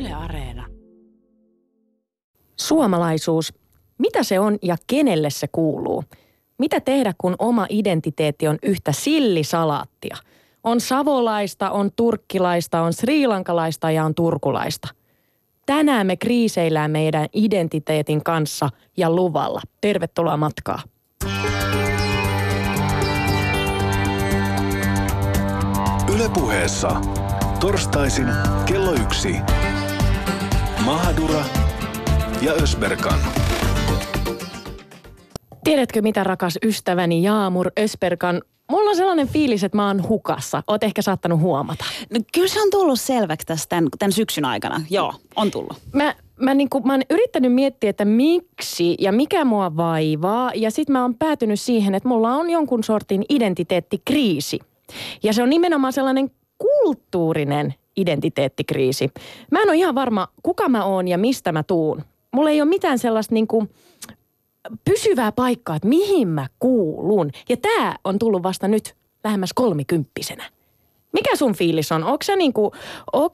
Yle Areena. Suomalaisuus. Mitä se on ja kenelle se kuuluu? Mitä tehdä, kun oma identiteetti on yhtä sillisalaattia? On savolaista, on turkkilaista, on sriilankalaista ja on turkulaista. Tänään me kriiseillään meidän identiteetin kanssa ja luvalla. Tervetuloa matkaa. Ylepuheessa torstaisin kello yksi. Mahadura ja Ösberkan. Tiedätkö mitä rakas ystäväni Jaamur Ösperkan? Mulla on sellainen fiilis, että mä oon hukassa. Oot ehkä saattanut huomata. No, kyllä se on tullut selväksi tässä tämän, tämän syksyn aikana. Joo, on tullut. Mä, mä, niinku, mä oon yrittänyt miettiä, että miksi ja mikä mua vaivaa. Ja sit mä oon päätynyt siihen, että mulla on jonkun sortin identiteettikriisi. Ja se on nimenomaan sellainen kulttuurinen identiteettikriisi. Mä en ole ihan varma, kuka mä oon ja mistä mä tuun. Mulla ei ole mitään sellaista niinku pysyvää paikkaa, että mihin mä kuulun. Ja tää on tullut vasta nyt lähemmäs kolmikymppisenä. Mikä sun fiilis on? Onko sä, niinku,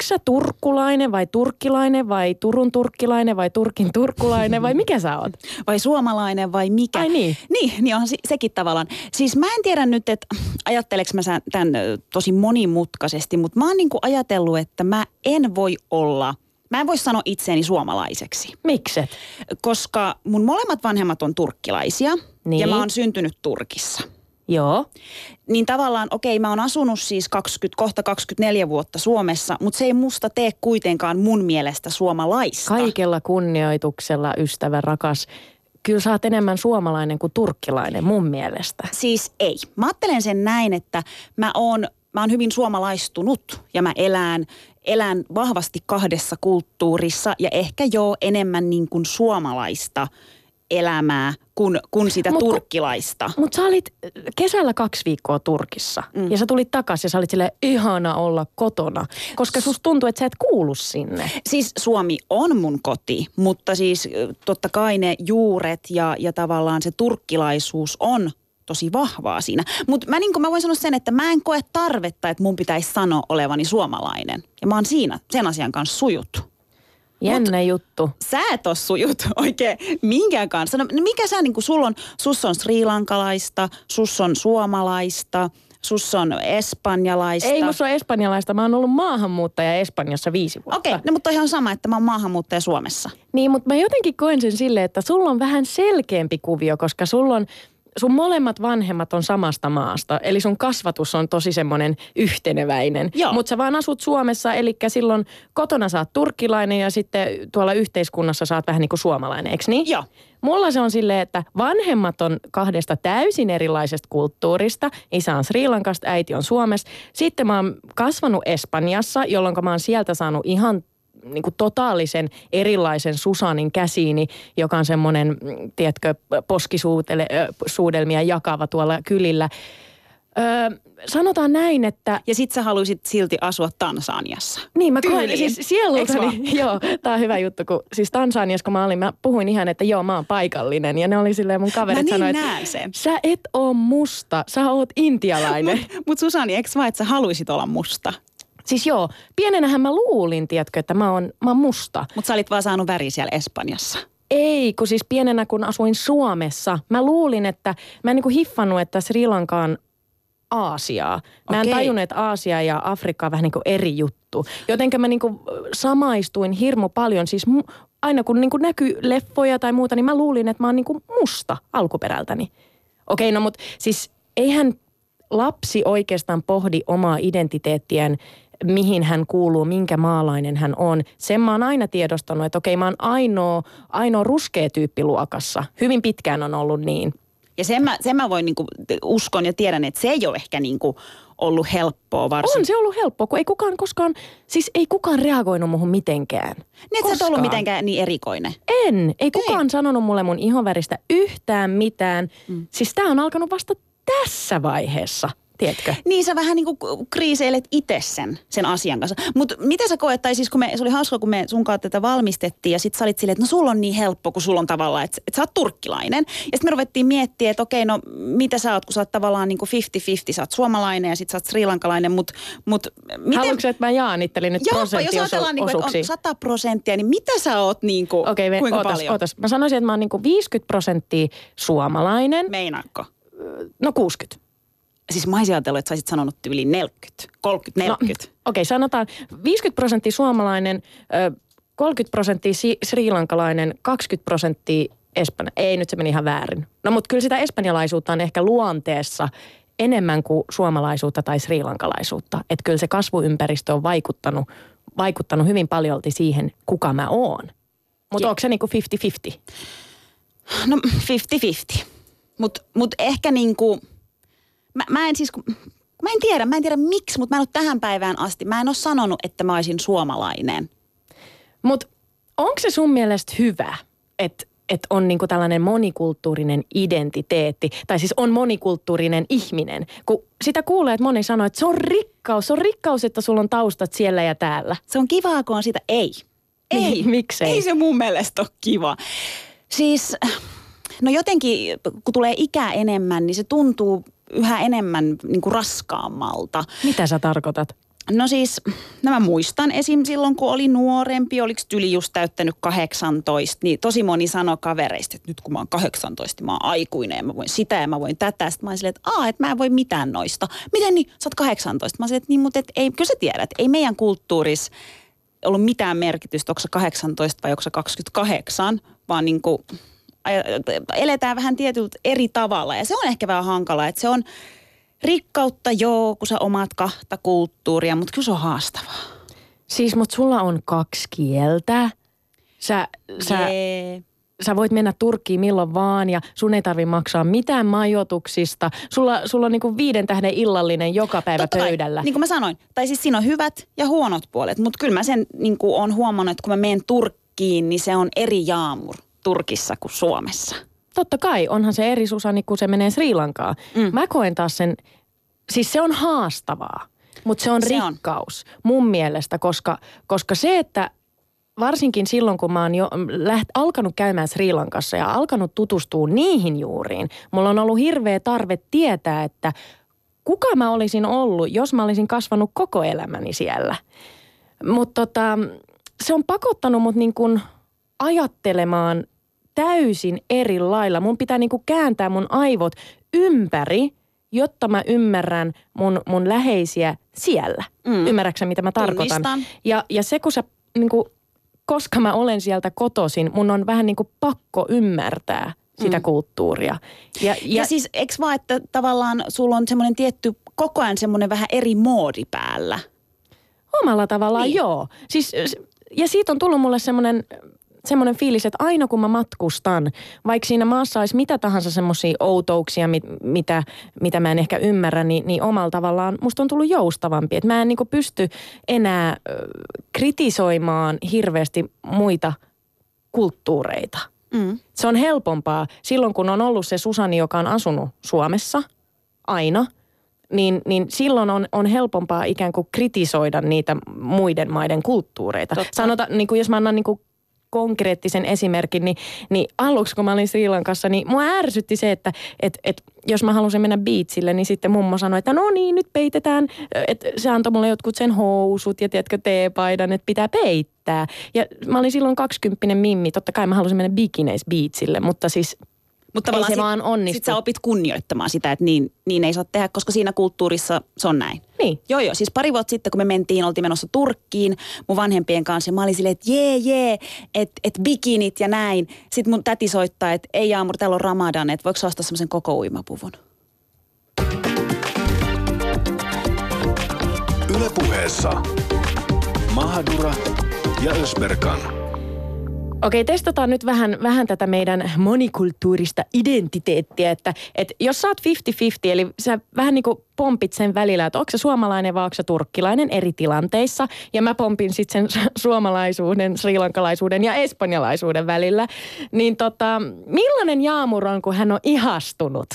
sä turkkulainen vai turkkilainen vai Turun turkkilainen vai Turkin turkkulainen vai mikä sä oot? Vai suomalainen vai mikä? Ai niin. Niin, niin on se- sekin tavallaan. Siis mä en tiedä nyt, että ajatteleks mä tämän tosi monimutkaisesti, mutta mä oon niinku ajatellut, että mä en voi olla, mä en voi sanoa itseäni suomalaiseksi. Mikset? Koska mun molemmat vanhemmat on turkkilaisia Niin. ja mä oon syntynyt Turkissa. Joo. Niin tavallaan, okei, mä oon asunut siis 20, kohta 24 vuotta Suomessa, mutta se ei musta tee kuitenkaan mun mielestä suomalaista. Kaikella kunnioituksella, ystävä rakas. Kyllä sä oot enemmän suomalainen kuin turkkilainen mun mielestä. Siis ei. Mä ajattelen sen näin, että mä oon, mä oon hyvin suomalaistunut ja mä elän, elän vahvasti kahdessa kulttuurissa ja ehkä jo enemmän niin kuin suomalaista elämää kuin, kuin sitä Mut turkkilaista. Mutta sä olit kesällä kaksi viikkoa Turkissa mm. ja sä tulit takaisin ja sä olit silleen ihana olla kotona, koska susta tuntuu, että sä et kuulu sinne. Siis Suomi on mun koti, mutta siis totta kai ne juuret ja, ja tavallaan se turkkilaisuus on tosi vahvaa siinä. Mutta mä, niin mä voin sanoa sen, että mä en koe tarvetta, että mun pitäisi sanoa olevani suomalainen. Ja mä oon siinä sen asian kanssa sujut. Jännä juttu. Sä et ole sujut oikein minkään kanssa. No, mikä sä niin sulla on, sus on srilankalaista, sus on suomalaista, sus on espanjalaista. Ei musta ole espanjalaista, mä oon ollut maahanmuuttaja Espanjassa viisi vuotta. Okei, no, mutta on ihan sama, että mä oon maahanmuuttaja Suomessa. Niin, mutta mä jotenkin koen sen silleen, että sulla on vähän selkeämpi kuvio, koska sulla on, sun molemmat vanhemmat on samasta maasta. Eli sun kasvatus on tosi semmoinen yhteneväinen. Mutta sä vaan asut Suomessa, eli silloin kotona sä oot turkkilainen ja sitten tuolla yhteiskunnassa sä oot vähän niin kuin suomalainen, eikö niin? Joo. Mulla se on silleen, että vanhemmat on kahdesta täysin erilaisesta kulttuurista. Isä on Sri Lankasta, äiti on Suomessa. Sitten mä oon kasvanut Espanjassa, jolloin mä oon sieltä saanut ihan niin kuin totaalisen erilaisen Susanin käsiini, joka on semmoinen, mm, tiedätkö, poskisuudelmia jakava tuolla kylillä. Öö, sanotaan näin, että Ja sit sä haluaisit silti asua Tansaniassa. niin, mä koen, siis sielultani, joo, tää on hyvä juttu, kun siis Tansaniassa, kun mä olin, mä puhuin ihan, että joo, mä oon paikallinen, ja ne oli silleen mun kaverit Mä niin sanoi, että sen. sä et oo musta, sä oot intialainen. Mutta Susani, eikö vaan, että sä haluaisit olla musta? Siis joo, pienenähän mä luulin, tiedätkö, että mä oon, mä oon musta. Mutta sä olit vaan saanut väri siellä Espanjassa. Ei, kun siis pienenä kun asuin Suomessa, mä luulin, että mä en niinku hiffannut, että Sri Lanka on Aasiaa. Mä en Okei. tajunnut, että Aasia ja Afrikka on vähän niin kuin eri juttu. Jotenka mä niinku samaistuin hirmu paljon. Siis mu- aina kun niinku näkyy leffoja tai muuta, niin mä luulin, että mä oon niinku musta alkuperältäni. Okei, no mut siis eihän lapsi oikeastaan pohdi omaa identiteettiään, mihin hän kuuluu, minkä maalainen hän on. Sen mä oon aina tiedostanut, että okei, mä oon ainoa, ainoa ruskea tyyppi luokassa. Hyvin pitkään on ollut niin. Ja sen mä, sen mä voin niinku, uskon ja tiedän, että se ei ole ehkä niinku ollut helppoa varsin. On se ollut helppoa, kun ei kukaan koskaan, siis ei kukaan reagoinut muhun mitenkään. Niin, et sä et ollut mitenkään niin erikoinen. En. Ei kukaan sanonut mulle mun ihonväristä yhtään mitään. Mm. Siis tää on alkanut vasta tässä vaiheessa tiedätkö? Niin sä vähän niin kuin kriiseilet itse sen, sen asian kanssa. Mutta mitä sä koet, tai siis kun me, se oli hauska, kun me sun kanssa tätä valmistettiin ja sit sä olit silleen, että no sulla on niin helppo, kun sulla on tavallaan, että, että sä oot turkkilainen. Ja sitten me ruvettiin miettiä, että okei, no mitä sä oot, kun sä oot tavallaan niin kuin 50-50, sä oot suomalainen ja sit sä oot srilankalainen, mutta mut, miten... Haluatko, että mä jaanittelin nyt Joo, jos ajatellaan, niin kuin, että on 100 prosenttia, niin mitä sä oot niin kuin, Okei, okay, kuinka ootas, paljon? ootas. Mä sanoisin, että mä oon niinku 50 prosenttia suomalainen. Meinaatko? No 60. Siis mä olisin ajatellut, että sä olisit sanonut yli 40, 30, 40. No, Okei, okay, sanotaan 50 prosenttia suomalainen, ö, 30 prosenttia srilankalainen, 20 prosenttia espanja. Ei, nyt se meni ihan väärin. No mutta kyllä sitä espanjalaisuutta on ehkä luonteessa enemmän kuin suomalaisuutta tai srilankalaisuutta. Että kyllä se kasvuympäristö on vaikuttanut, vaikuttanut hyvin paljolti siihen, kuka mä oon. Mutta onko se niinku 50-50? No 50-50. Mutta mut ehkä niinku, mä, mä en siis, kun- mä en tiedä, mä en tiedä miksi, mutta mä en ole tähän päivään asti, mä en ole sanonut, että mä olisin suomalainen. Mutta onko se sun mielestä hyvä, että et on niinku tällainen monikulttuurinen identiteetti, tai siis on monikulttuurinen ihminen, kun sitä kuulee, että moni sanoo, että se on rikkaus, se on rikkaus, että sulla on taustat siellä ja täällä. Se on kivaa, kun on sitä, ei. Ei. Niin, miksei? Ei se mun mielestä ole kiva. Siis, no jotenkin, kun tulee ikää enemmän, niin se tuntuu yhä enemmän niin kuin raskaammalta. Mitä sä tarkoitat? No siis, no mä muistan esim. silloin, kun oli nuorempi, oliko tyli just täyttänyt 18, niin tosi moni sanoi kavereista, että nyt kun mä oon 18, mä oon aikuinen ja mä voin sitä ja mä voin tätä. Sitten mä olin silleen, että aa, että mä en voi mitään noista. Miten niin, sä oot 18? Mä silleen, että niin, mutta et ei, kyllä sä tiedät, ei meidän kulttuurissa ollut mitään merkitystä, onko sä 18 vai onko sä 28, vaan niin kuin eletään vähän tietyllä eri tavalla. Ja se on ehkä vähän hankala, että se on rikkautta joo, kun sä omaat kahta kulttuuria, mutta kyllä se on haastavaa. Siis, mutta sulla on kaksi kieltä. Sä, sä, Jee. sä voit mennä Turkkiin milloin vaan ja sun ei tarvi maksaa mitään majoituksista. Sulla, sulla on niinku viiden tähden illallinen joka päivä Totta kai, pöydällä. Niin kuin mä sanoin, tai siis siinä on hyvät ja huonot puolet, mutta kyllä mä sen niin kuin on huomannut, että kun mä menen Turkkiin, niin se on eri jaamur Turkissa kuin Suomessa. Totta kai, onhan se eri Susani, kun se menee Sri Lankaan. Mm. Mä koen taas sen, siis se on haastavaa, mutta se on Se on. rikkaus mun mielestä, koska, koska se, että varsinkin silloin, kun mä oon jo läht, alkanut käymään Sri Lankassa ja alkanut tutustua niihin juuriin, mulla on ollut hirveä tarve tietää, että kuka mä olisin ollut, jos mä olisin kasvanut koko elämäni siellä. Mutta tota, se on pakottanut mut niin kuin ajattelemaan täysin eri lailla. Mun pitää niin kuin kääntää mun aivot ympäri, jotta mä ymmärrän mun, mun läheisiä siellä. Mm. Mm. Ymmärräksä, mitä mä tarkoitan? Tunnistan. Ja, ja se, kun sä, niin kuin, koska mä olen sieltä kotosin, mun on vähän niin kuin pakko ymmärtää sitä Mm. kulttuuria. Ja, Ja, ja siis eikö vaan, että tavallaan sulla on semmoinen tietty, koko ajan semmoinen vähän eri moodi päällä. Omalla tavallaan Niin. joo. Siis, ja siitä on tullut mulle semmoinen semmoinen fiilis, että aina kun mä matkustan, vaikka siinä maassa olisi mitä tahansa semmoisia outouksia, mit, mitä, mitä mä en ehkä ymmärrä, niin, niin omalla tavallaan musta on tullut joustavampi. Että mä en niin pysty enää ö, kritisoimaan hirveästi muita kulttuureita. Mm. Se on helpompaa silloin, kun on ollut se Susani, joka on asunut Suomessa aina, niin, niin silloin on, on helpompaa ikään kuin kritisoida niitä muiden maiden kulttuureita. Totta. Sanota, niin kuin jos mä annan niin kuin konkreettisen esimerkin, niin, niin aluksi kun mä olin Sri Lankassa, niin mua ärsytti se, että et, et, jos mä halusin mennä biitsille, niin sitten mummo sanoi, että no niin, nyt peitetään. Että se antoi mulle jotkut sen housut ja tiedätkö teepaidan, että pitää peittää. Ja mä olin silloin 20 mimmi, totta kai mä halusin mennä bikineis biitsille, mutta siis Mutta Ei se sit, vaan onnistu. Sit sä opit kunnioittamaan sitä, että niin, niin ei saa tehdä, koska siinä kulttuurissa se on näin. Niin. Joo, joo. Siis pari vuotta sitten, kun me mentiin, oltiin menossa Turkkiin mun vanhempien kanssa. Ja mä olin silleen, että jee, jee, että et bikinit ja näin. Sitten mun täti soittaa, että ei Jaamur, täällä on Ramadan, että voiko sä ostaa semmoisen koko uimapuvun? Ylepuheessa Mahadura ja Ösberkan. Okei, testataan nyt vähän, vähän tätä meidän monikulttuurista identiteettiä, että, että jos sä oot 50-50, eli sä vähän niin kuin pompit sen välillä, että onko se suomalainen vai onko se turkkilainen eri tilanteissa, ja mä pompin sitten sen su- suomalaisuuden, srilankalaisuuden ja espanjalaisuuden välillä, niin tota, millainen Jaamur on, kun hän on ihastunut?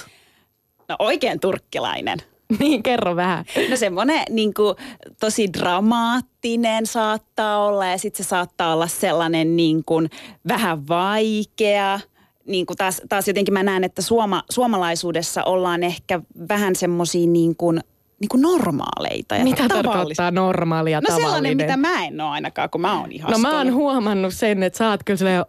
No oikein turkkilainen. Niin, kerro vähän. No semmoinen niin kuin, tosi dramaattinen saattaa olla ja sitten se saattaa olla sellainen niin kuin, vähän vaikea. Niin kuin taas, taas jotenkin mä näen, että suoma, suomalaisuudessa ollaan ehkä vähän semmoisia niin kuin, niin kuin normaaleita. Ja Mitä tarkoittaa normaalia No tavallinen? sellainen, mitä mä en ole ainakaan, kun mä oon No ihastunut. mä oon huomannut sen, että sä oot kyllä silleen,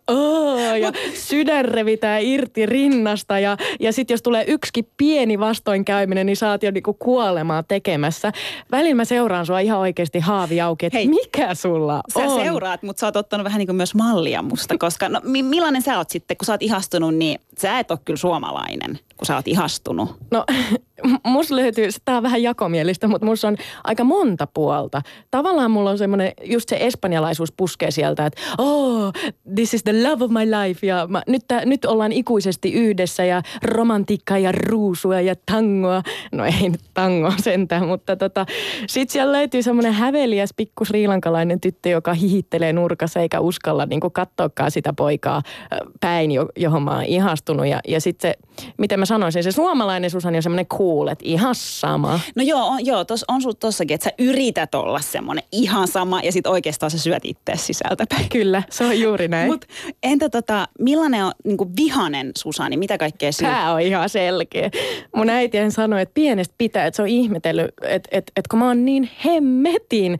ja sydän revitää irti rinnasta ja, ja sit jos tulee yksikin pieni vastoinkäyminen, niin sä oot jo niinku kuolemaa tekemässä. Välillä mä seuraan sua ihan oikeasti haavi auki, että Hei. mikä sulla Sä on? seuraat, mutta sä oot ottanut vähän niin kuin myös mallia musta, koska no, mi- millainen sä oot sitten, kun sä oot ihastunut, niin sä et ole kyllä suomalainen, kun sä oot ihastunut. No, musta löytyy, tää on vähän jakomielistä, mutta musta on aika monta puolta. Tavallaan mulla on semmoinen, just se espanjalaisuus puskee sieltä, että oh, this is the love of my life ja mä, nyt, tää, nyt ollaan ikuisesti yhdessä ja romantiikkaa ja ruusua ja tangoa. No ei nyt tangoa sentään, mutta tota, sit siellä löytyy semmoinen häveliäs pikku sriilankalainen tyttö, joka hihittelee nurkassa eikä uskalla niin katsoakaan sitä poikaa ö, päin, jo- johon mä oon ihastunut. Ja, ja sitten se, miten mä sanoisin, se suomalainen Susani on semmoinen cool, että ihan sama. No joo, on, joo tos, on sulla tossakin, että sä yrität olla semmoinen ihan sama ja sit oikeastaan sä syöt itse sisältäpäin. Kyllä, se on juuri näin. Mut entä tota, millainen on niin vihanen Susani? Mitä kaikkea syö? Tämä on ihan selkeä. Mun äitihän sanoi, että pienestä pitää, että se on ihmetellyt, että, että, että kun mä oon niin hemmetin,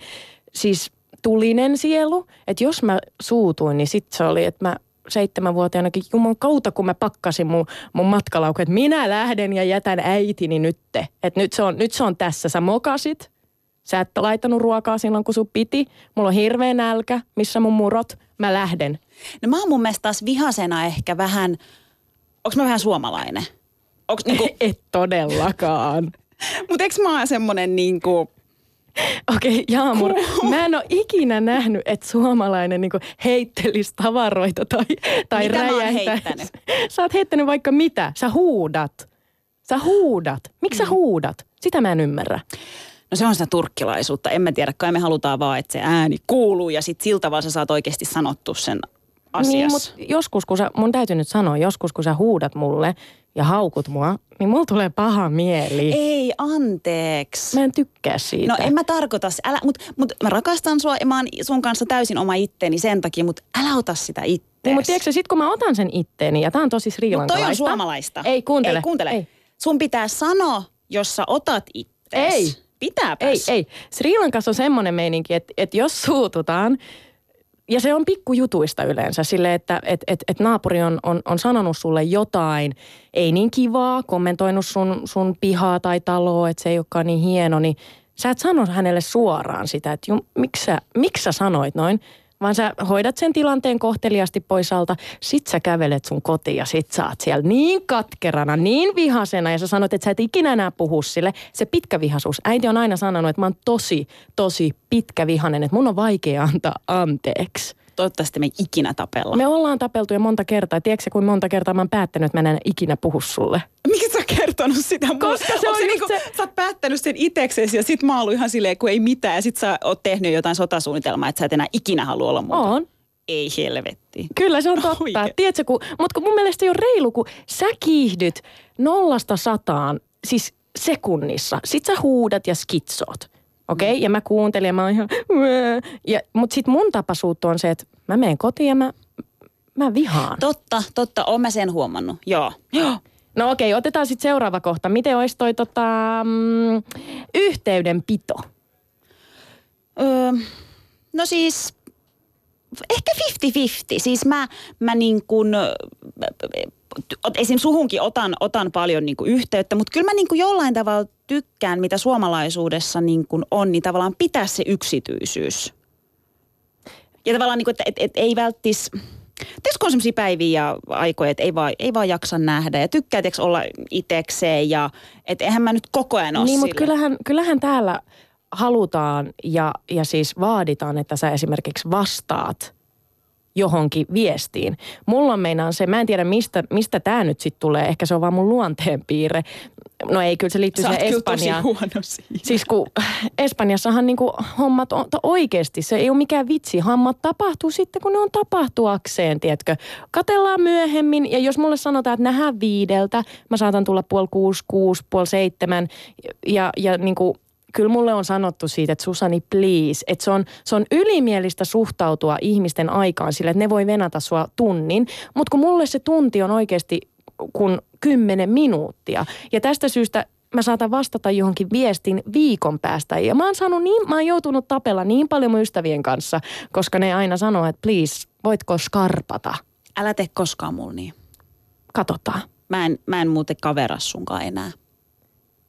siis tulinen sielu, että jos mä suutuin, niin sit se oli, että mä seitsemänvuotiaanakin juman kautta, kun mä pakkasin mun, mun matkalaukun, että minä lähden ja jätän äitini nytte. Että nyt se on, nyt se on tässä. Sä mokasit, sä et laittanut ruokaa silloin, kun sun piti. Mulla on hirveä nälkä, missä mun murot, mä lähden. No mä oon mun mielestä taas vihasena ehkä vähän, onks mä vähän suomalainen? Onks niinku, Et todellakaan. mut eiks mä oon semmonen niinku, Okei, okay, Jaamur, mä en ole ikinä nähnyt, että suomalainen niin heittelisi tavaroita tai, tai Mitä räjähtäisi. heittänyt? Sä oot heittänyt vaikka mitä. Sä huudat. Sä huudat. Miksi Mm. sä huudat? Sitä mä en ymmärrä. no se on sitä turkkilaisuutta. En mä tiedä, kai me halutaan vaan, että se ääni kuuluu ja sit siltä vaan sä saat oikeasti sanottu sen asiassa. Niin, mutta joskus, kun sä, mun täytyy nyt sanoa, joskus kun sä huudat mulle ja haukut mua, niin mulla tulee paha mieli. Ei, anteeksi. Mä en tykkää siitä. No en mä tarkoita, älä, mut, mut mä rakastan sua ja mä oon sun kanssa täysin oma itteeni sen takia, mutta älä ota sitä ittees. Niin, mutta tiedätkö, sit kun mä otan sen itteeni, ja tää on tosi Mut sriilankalaista. toi on suomalaista. Ei, kuuntele. Ei, kuuntele. Ei. Sun pitää sanoa, jos sä otat ittees. Ei. Pitääpäs. Ei, ei. Sri Lankassa on semmoinen meininki, että, että jos suututaan, ja se on pikkujutuista yleensä, sille että et, et, et naapuri on, on, on sanonut sulle jotain, ei niin kivaa, kommentoinut sun, sun pihaa tai taloa, että se ei olekaan niin hieno, niin sä et sano hänelle suoraan sitä, että miksi sä, miksi sä sanoit noin, vaan sä hoidat sen tilanteen kohteliasti pois alta, sit sä kävelet sun kotiin ja sit sä oot siellä niin katkerana, niin vihasena ja sä sanot, että sä et ikinä enää puhu sille. Se pitkä vihaisuus. Äiti on aina sanonut, että mä oon tosi, tosi pitkä vihanen, että mun on vaikea antaa anteeksi. Toivottavasti me ei ikinä tapella. Me ollaan tapeltu jo monta kertaa. Tiedätkö kuinka monta kertaa mä oon päättänyt, että mä en ikinä puhu sulle? Miksi sä oot kertonut sitä mulle? Koska se on niinku, just se- Sä oot päättänyt sen iteksesi ja sit mä oon ihan silleen, kun ei mitään. Ja sit sä oot tehnyt jotain sotasuunnitelmaa, että sä et enää ikinä halua olla muuta. On. Ei helvetti. Kyllä se on totta. Oikein. Tiedätkö, kun, mutta kun mun mielestä se ei ole reilu, kun sä kiihdyt nollasta sataan, siis sekunnissa. Sit sä huudat ja skitsoot. Okei, okay? ja mä kuuntelin ja mä oon ihan... Ja, mutta sit mun tapa suuttua on se, että mä menen kotiin ja mä, mä vihaan. Totta, totta. Oon mä sen huomannut. Joo. Joo. No okei, okay, otetaan sitten seuraava kohta. Miten olisi toi tota, mm, yhteydenpito? Öö, no siis ehkä 50-50. Siis mä, mä niin kuin, esim. suhunkin otan, otan paljon niin kuin yhteyttä, mutta kyllä mä niin kuin jollain tavalla tykkään, mitä suomalaisuudessa niin kuin on, niin tavallaan pitää se yksityisyys. Ja tavallaan, niin kuin, että et, et ei välttis... Kun on sellaisia päiviä ja aikoja, että ei vaan, ei vaan jaksa nähdä ja tykkää tiedätkö, olla itekseen ja että eihän mä nyt koko ajan ole Niin, mutta kyllähän, kyllähän täällä halutaan ja, ja siis vaaditaan, että sä esimerkiksi vastaat johonkin viestiin. Mulla meinaan se, mä en tiedä mistä, mistä tämä nyt sitten tulee, ehkä se on vaan mun luonteenpiirre. No ei, kyllä se liittyy siihen kyllä tosi Espanjaan. huono siinä. Siis kun Espanjassahan niinku hommat on to- oikeasti, se ei ole mikään vitsi. Hommat tapahtuu sitten, kun ne on tapahtuakseen, tiedätkö. Katellaan myöhemmin ja jos mulle sanotaan, että nähdään viideltä, mä saatan tulla puoli kuusi, kuusi, puoli seitsemän ja, ja niinku, kyllä mulle on sanottu siitä, että Susani please, että se on, se on ylimielistä suhtautua ihmisten aikaan sille, että ne voi venata sua tunnin, mutta kun mulle se tunti on oikeasti kun kymmenen minuuttia. Ja tästä syystä mä saatan vastata johonkin viestin viikon päästä. Ja mä oon, saanut niin, mä oon joutunut tapella niin paljon mun ystävien kanssa, koska ne aina sanoo, että please, voitko skarpata? Älä tee koskaan mulla niin. Katsotaan. Mä en, mä en muuten kavera sunkaan enää.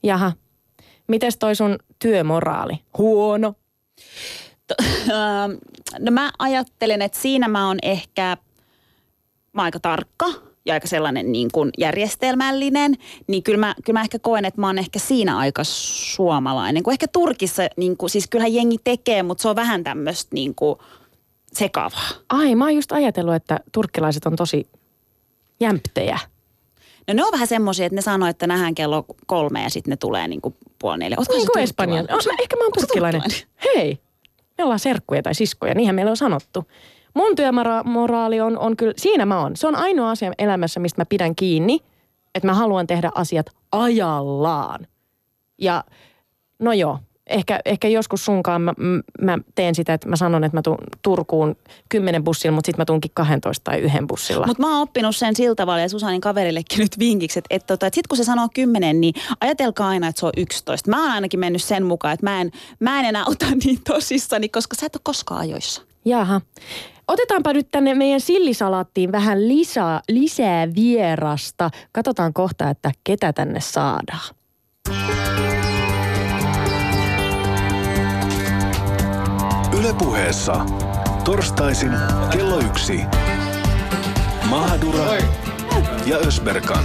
Jaha. Mites toi sun työmoraali? Huono. Ähm, no mä ajattelen, että siinä mä oon ehkä, mä oon aika tarkka ja aika sellainen niin kuin järjestelmällinen, niin kyllä mä, kyllä mä ehkä koen, että mä oon ehkä siinä aika suomalainen. Kun ehkä Turkissa, niin kuin, siis kyllähän jengi tekee, mutta se on vähän tämmöistä niin kuin sekavaa. Ai, mä oon just ajatellut, että turkkilaiset on tosi jämptejä. No ne on vähän semmoisia, että ne sanoo, että nähdään kello kolme ja sitten ne tulee niin kuin puoli neljä. Ootko Niin kuin Espanja. turkkilainen? No, mä, ehkä mä oon turkkilainen. Hei, me ollaan serkkuja tai siskoja, niinhän meillä on sanottu. Mun työmoraali on, on kyllä, siinä mä oon. Se on ainoa asia elämässä, mistä mä pidän kiinni, että mä haluan tehdä asiat ajallaan. Ja no joo, ehkä, ehkä joskus sunkaan mä, mä teen sitä, että mä sanon, että mä tuun Turkuun kymmenen bussilla, mutta sitten mä tuunkin 12 tai yhden bussilla. Mutta mä oon oppinut sen sillä tavalla ja Susanin kaverillekin nyt vinkiksi, että, että, että, että sit kun se sanoo kymmenen, niin ajatelkaa aina, että se on 11. Mä oon ainakin mennyt sen mukaan, että mä en, mä en enää ota niin tosissani, koska sä et ole koskaan ajoissa. Jaha. Otetaanpa nyt tänne meidän sillisalaattiin vähän lisää, lisää vierasta. Katsotaan kohta, että ketä tänne saadaan. Ylepuheessa torstaisin kello yksi. Mahadura ja Ösberkan.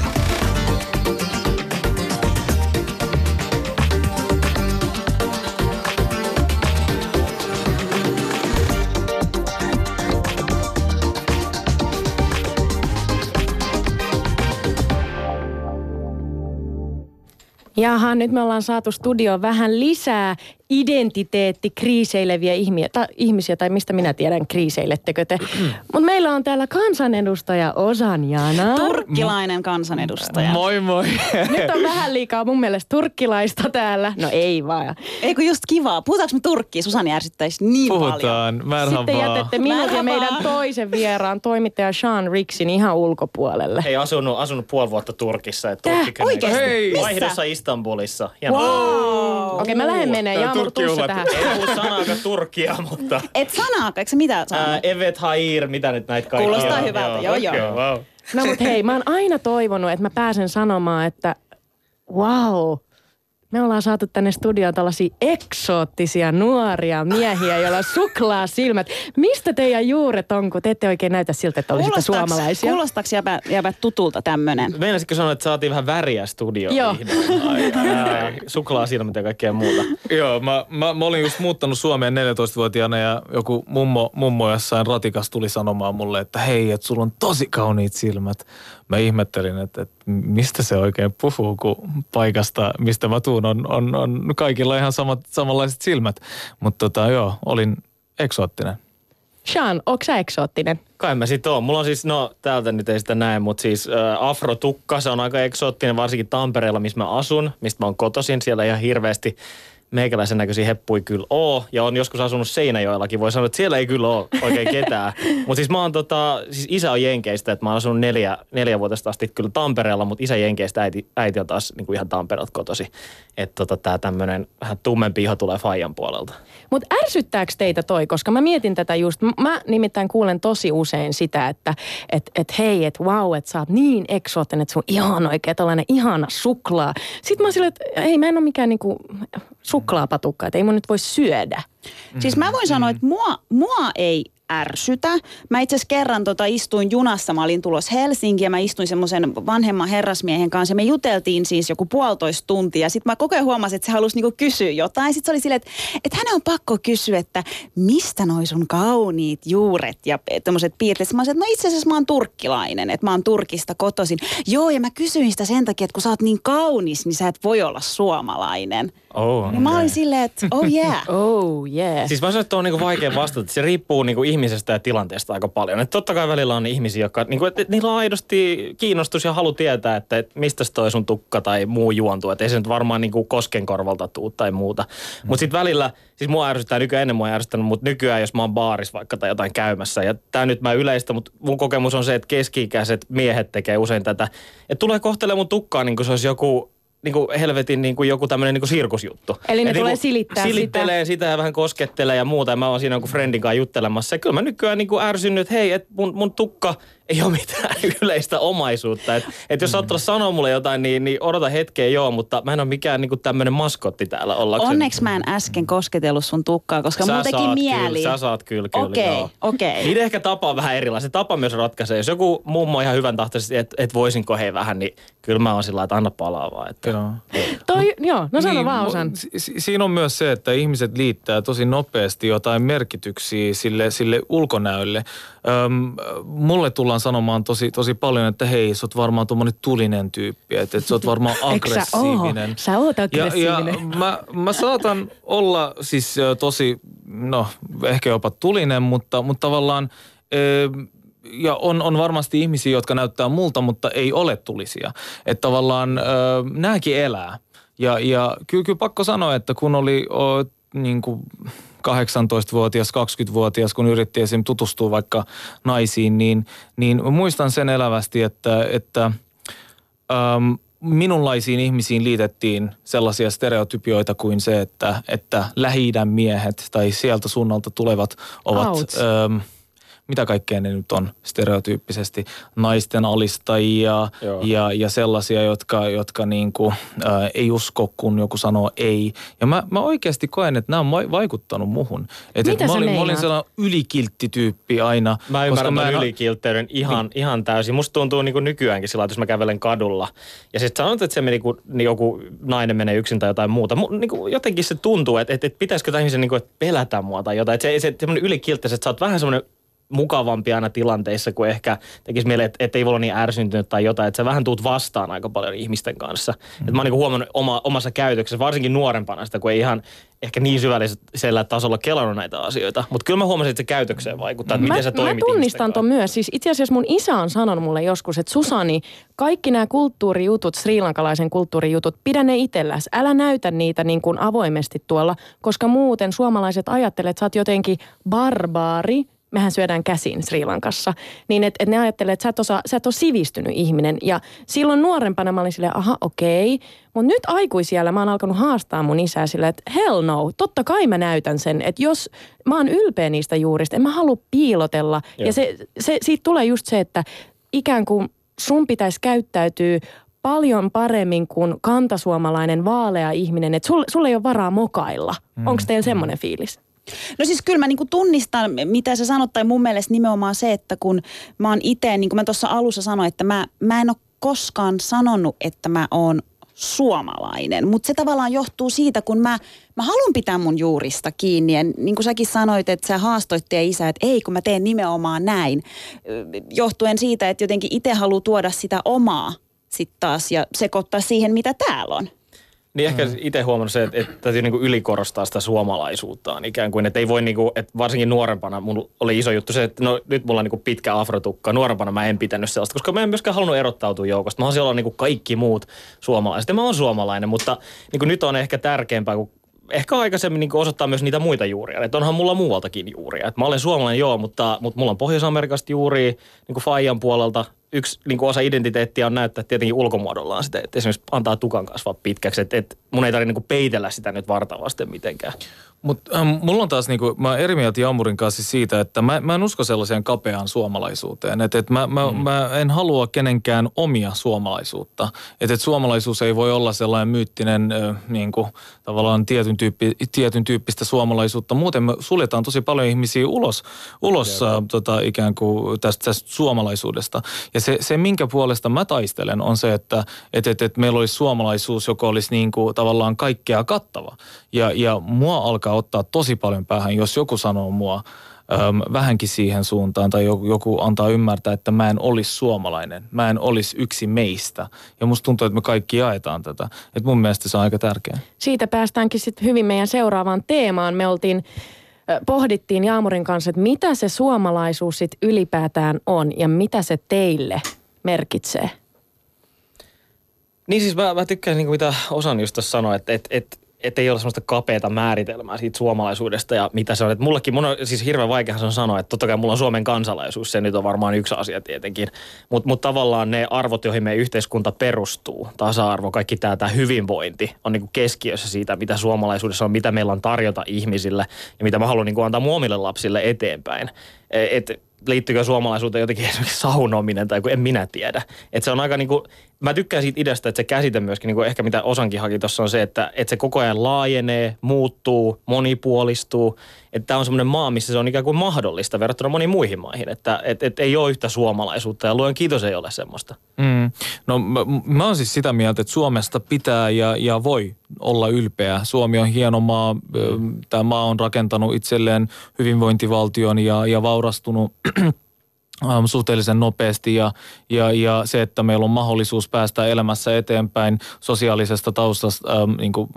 Jaha, nyt me ollaan saatu studioon vähän lisää identiteettikriiseileviä ihmiä, ta, ihmisiä, tai mistä minä tiedän, kriiseilettekö te. Mutta meillä on täällä kansanedustaja Osan Jana. Turkkilainen kansanedustaja. Moi moi. Nyt on vähän liikaa mun mielestä turkkilaista täällä. No ei vaan. Eikö just kivaa? Puhutaanko me Turkkiin? Susani ärsyttäisi niin paljon. Puhutaan. Sitten jätette minut ja meidän toisen vieraan toimittaja Sean Ricksin ihan ulkopuolelle. Hei, asunut, asunut puoli vuotta Turkissa. että Tää? Turkki Oikeesti? Hei. Vaihdossa Istanbulissa. Hienoa. Wow. Okei, mä lähden menee. Jaamur, Turkki tähän. Ei puhu sanaakaan Turkia, mutta... Et sanaakaan, eikö sä mitä Ää, sanoo? evet Hair, mitä nyt näitä kaikkia Kuulostaa on? hyvältä, joo, joo. Joo, wow. No mut hei, mä oon aina toivonut, että mä pääsen sanomaan, että wow, me ollaan saatu tänne studioon tällaisia eksoottisia nuoria miehiä, joilla on suklaa silmät. Mistä teidän juuret on, kun te ette oikein näytä siltä, että olisitte Kuulostaaks- suomalaisia? Kuulostaako jäbä, jäbä tutulta tämmönen? Meinasitko sanoa, että saatiin vähän väriä studioon Joo. vihdoin? Ää, Suklaasilmät ja kaikkea muuta. Joo, mä, mä, mä, olin just muuttanut Suomeen 14-vuotiaana ja joku mummo, mummo jossain ratikas tuli sanomaan mulle, että hei, että sulla on tosi kauniit silmät. Mä ihmettelin, että, että mistä se oikein puhuu, kun paikasta, mistä mä tuun, on, on, on kaikilla ihan samat, samanlaiset silmät. Mutta tota, joo, olin eksoottinen. Sean, onko sä eksoottinen? Kai mä sit oon. Mulla on siis, no täältä nyt ei sitä näe, mutta siis äh, afrotukka, se on aika eksoottinen, varsinkin Tampereella, missä mä asun, mistä mä oon kotoisin. Siellä ihan hirveästi meikäläisen näköisiä heppuja kyllä oo. Ja on joskus asunut Seinäjoellakin. Voi sanoa, että siellä ei kyllä ole oikein ketään. mutta siis mä oon tota, siis isä on Jenkeistä, että mä oon asunut neljä, neljä vuotesta asti kyllä Tampereella, mutta isä Jenkeistä, äiti, äiti on taas niin kuin ihan Tampereelta kotosi. Että tota, tää tämmönen vähän tummempi iho tulee Fajan puolelta. Mutta ärsyttääkö teitä toi, koska mä mietin tätä just, mä nimittäin kuulen tosi usein sitä, että et, et hei, että wow, että sä oot niin eksoottinen, että sun ihan oikein tällainen ihana suklaa. Sitten mä oon silleen, että ei mä en ole mikään niinku suklaapatukka, että ei mun nyt voi syödä. Siis mä voin sanoa, että mua, mua ei ärsytä. Mä itse asiassa kerran tota istuin junassa, mä olin tulos Helsinkiin ja mä istuin semmoisen vanhemman herrasmiehen kanssa ja me juteltiin siis joku puolitoista tuntia. Sitten mä koko ajan huomasin, että se halusi niinku kysyä jotain. Sitten se oli silleen, että, että hänen on pakko kysyä, että mistä noi sun kauniit juuret ja tämmöiset piirteet. Mä olisin, että no itse asiassa mä oon turkkilainen, että mä oon Turkista kotoisin. Joo, ja mä kysyin sitä sen takia, että kun sä oot niin kaunis, niin sä et voi olla suomalainen. Oh, Ja mä olin silleen, että oh yeah. Oh yeah. Siis mä sanon, että on niinku vaikea vastata. että Se riippuu niinku ihmisestä ja tilanteesta aika paljon. Et totta kai välillä on ihmisiä, jotka, niinku, et, et niillä on aidosti kiinnostus ja halu tietää, että et mistä toi sun tukka tai muu juontuu. Että ei se nyt varmaan niinku koskenkorvalta tuu tai muuta. Mm. Mutta sitten välillä, siis mua ärsyttää nykyään ennen mua ärsyttänyt, mutta nykyään jos mä oon baarissa vaikka tai jotain käymässä. Ja tää nyt mä yleistä, mutta mun kokemus on se, että keski-ikäiset miehet tekee usein tätä. Että tulee kohtelemaan mun tukkaa niin kuin se olisi joku niin kuin helvetin niin kuin joku tämmöinen niin sirkusjuttu. Eli ne Et tulee niinku silittää silittelee sitä. ja vähän koskettelee ja muuta. Ja mä oon siinä jonkun friendin kanssa juttelemassa. Ja kyllä mä nykyään niin kuin ärsyn nyt, hei, että mun, mun tukka ei ole mitään yleistä omaisuutta. Että et jos oot tulla sanoa mulle jotain, niin, niin odota hetkeä joo, mutta mä en ole mikään niin kuin tämmöinen maskotti täällä ollakseni. Onneksi mä en äsken kosketellut sun tukkaa, koska Sä mulla teki saat mieli. Kyllä, sä saat kyllä, kyllä. Okei, joo. okei. Niiden ehkä tapa on vähän erilainen. Se tapa myös ratkaisee. Jos joku mummo ihan hyvän tahtoisesti, että et voisinko hei vähän, niin kyllä mä oon sillä että anna palaa vaan. Että. Joo. Toi, joo, no sano Niin, vaan osan. si- si- siinä on myös se, että ihmiset liittää tosi nopeasti jotain merkityksiä sille, sille ulkonäölle. Öm, mulle tullaan sanomaan tosi, tosi paljon, että hei, sä oot varmaan tuommoinen tulinen tyyppi, että, että sä oot varmaan Eikö sä aggressiivinen. Sä oot Ja, aggressiivinen. ja mä, mä saatan olla siis tosi, no ehkä jopa tulinen, mutta, mutta tavallaan... Ö, ja on, on varmasti ihmisiä, jotka näyttää multa, mutta ei ole tulisia. Että tavallaan ö, nääkin elää. Ja, ja kyllä, kyllä pakko sanoa, että kun oli o, niin kuin 18-vuotias, 20-vuotias, kun yritti esim. tutustua vaikka naisiin, niin, niin muistan sen elävästi, että, että äm, minunlaisiin ihmisiin liitettiin sellaisia stereotypioita kuin se, että, että lähi miehet tai sieltä suunnalta tulevat ovat... Ouch. Äm, mitä kaikkea ne nyt on stereotyyppisesti, naisten alistajia Joo. ja, ja sellaisia, jotka, jotka niin kuin, ää, ei usko, kun joku sanoo ei. Ja mä, mä oikeasti koen, että nämä on vai- vaikuttanut muhun. Et, Mitä et mä, olin, mä olin sellainen ylikiltti tyyppi aina. Mä ymmärrän koska ton en- ylikiltteyden ihan, niin. ihan täysin. Musta tuntuu niin kuin nykyäänkin sillä, että jos mä kävelen kadulla. Ja sitten sanot, että se meni, kun niin joku nainen menee yksin tai jotain muuta. Mu, niin kuin jotenkin se tuntuu, että, että, että pitäisikö tämän ihmisen niin kuin, että pelätä mua tai jotain. Että se, se semmoinen ylikiltteys, että sä oot vähän semmoinen mukavampi aina tilanteissa, kun ehkä tekisi mieleen, että, että ei voi olla niin ärsyntynyt tai jotain, että sä vähän tuut vastaan aika paljon ihmisten kanssa. Mm. Että mä oon niin huomannut oma, omassa käytöksessä, varsinkin nuorempana sitä, kun ei ihan ehkä niin syvällisellä tasolla kelannut näitä asioita. Mutta kyllä mä huomasin, että se käytökseen vaikuttaa, että mä, miten sä mä toimit tunnistan ihmisten ton myös. Siis itse asiassa mun isä on sanonut mulle joskus, että Susani, kaikki nämä kulttuurijutut, srilankalaisen kulttuurijutut, pidä ne itselläs. Älä näytä niitä niin kuin avoimesti tuolla, koska muuten suomalaiset ajattelee, että sä oot jotenkin barbaari, mehän syödään käsin Sri Lankassa, niin että et ne ajattelee, että sä et, osaa, sä et ole sivistynyt ihminen. Ja silloin nuorempana mä olin silleen, aha okei, mutta nyt aikuisiellä mä oon alkanut haastaa mun isää silleen, että hell no, totta kai mä näytän sen, että jos mä oon ylpeä niistä juurista, en mä halua piilotella. Joo. Ja se, se, siitä tulee just se, että ikään kuin sun pitäisi käyttäytyä paljon paremmin kuin kantasuomalainen vaalea ihminen, että sulle, sulle ei ole varaa mokailla. Mm. Onko teillä semmoinen fiilis? No siis kyllä mä niinku tunnistan, mitä sä sanot, tai mun mielestä nimenomaan se, että kun mä oon itse, niin kuin mä tuossa alussa sanoin, että mä, mä en ole koskaan sanonut, että mä oon suomalainen. Mutta se tavallaan johtuu siitä, kun mä, mä haluan pitää mun juurista kiinni. Ja niin kuin säkin sanoit, että sä haastoit teidän isä, että ei kun mä teen nimenomaan näin. Johtuen siitä, että jotenkin itse haluaa tuoda sitä omaa sitten taas ja sekoittaa siihen, mitä täällä on. Niin ehkä mm. itse huomannut se, että, että täytyy niinku ylikorostaa sitä suomalaisuuttaan ikään kuin. Että ei voi niinku, että varsinkin nuorempana mun oli iso juttu se, että no nyt mulla on niinku pitkä afrotukka. Nuorempana mä en pitänyt sellaista, koska mä en myöskään halunnut erottautua joukosta. Mä haluaisin olla niinku kaikki muut suomalaiset. Ja mä oon suomalainen, mutta niinku nyt on ehkä tärkeämpää, kun ehkä aikaisemmin niin osoittaa myös niitä muita juuria. Että onhan mulla muualtakin juuria. Et mä olen suomalainen joo, mutta, mutta mulla on Pohjois-Amerikasta juuria niin kuin Fajan puolelta. Yksi niin kuin osa identiteettiä on näyttää tietenkin ulkomuodollaan sitä, että esimerkiksi antaa tukan kasvaa pitkäksi. Että et mun ei tarvitse niin peitellä sitä nyt vartavasten mitenkään. Mutta ähm, mulla on taas niinku, mä eri mieltä Jamurin kanssa siitä, että mä, mä en usko sellaiseen kapeaan suomalaisuuteen. Että et mä, mä, mm. mä en halua kenenkään omia suomalaisuutta. Että et suomalaisuus ei voi olla sellainen myyttinen äh, niinku, tavallaan tietyn, tyyppi, tietyn tyyppistä suomalaisuutta. Muuten me suljetaan tosi paljon ihmisiä ulos, ulos äh, tota, ikään kuin tästä, tästä suomalaisuudesta. Ja se, se, minkä puolesta mä taistelen, on se, että et, et, et meillä olisi suomalaisuus, joka olisi niinku, tavallaan kaikkea kattava. Ja, ja mua alkaa ottaa tosi paljon päähän, jos joku sanoo mua äm, vähänkin siihen suuntaan tai joku, joku antaa ymmärtää, että mä en olisi suomalainen, mä en olisi yksi meistä. Ja musta tuntuu, että me kaikki jaetaan tätä. Että mun mielestä se on aika tärkeää. Siitä päästäänkin sitten hyvin meidän seuraavaan teemaan. Me oltiin pohdittiin Jaamurin kanssa, että mitä se suomalaisuus sit ylipäätään on ja mitä se teille merkitsee. Niin siis mä, mä tykkään niin mitä Osan just tuossa sanoi, että et, et, et ei ole semmoista kapeata määritelmää siitä suomalaisuudesta ja mitä se on. Että mullekin, mun on siis hirveän vaikea se on sanoa, että totta kai mulla on Suomen kansalaisuus, se nyt on varmaan yksi asia tietenkin. Mutta mut tavallaan ne arvot, joihin meidän yhteiskunta perustuu, tasa-arvo, kaikki tämä, tämä hyvinvointi on niin kuin keskiössä siitä, mitä suomalaisuudessa on, mitä meillä on tarjota ihmisille ja mitä mä haluan niin kuin antaa muomille lapsille eteenpäin. Et, liittyykö suomalaisuuteen jotenkin esimerkiksi saunominen tai kun en minä tiedä. Että se on aika niin kuin, mä tykkään siitä ideasta, että se käsite myöskin, niin kuin ehkä mitä Osankin haki tuossa on se, että, että se koko ajan laajenee, muuttuu, monipuolistuu. Että tämä on semmoinen maa, missä se on ikään kuin mahdollista verrattuna moniin muihin maihin. Että et, et ei ole yhtä suomalaisuutta ja luen kiitos ei ole semmoista. Mm. No mä, mä oon siis sitä mieltä, että Suomesta pitää ja, ja voi olla ylpeä. Suomi on hieno maa. Tämä maa on rakentanut itselleen hyvinvointivaltion ja, ja vaurastunut suhteellisen nopeasti ja, ja, ja se, että meillä on mahdollisuus päästä elämässä eteenpäin sosiaalisesta taustasta, ähm, niin kuin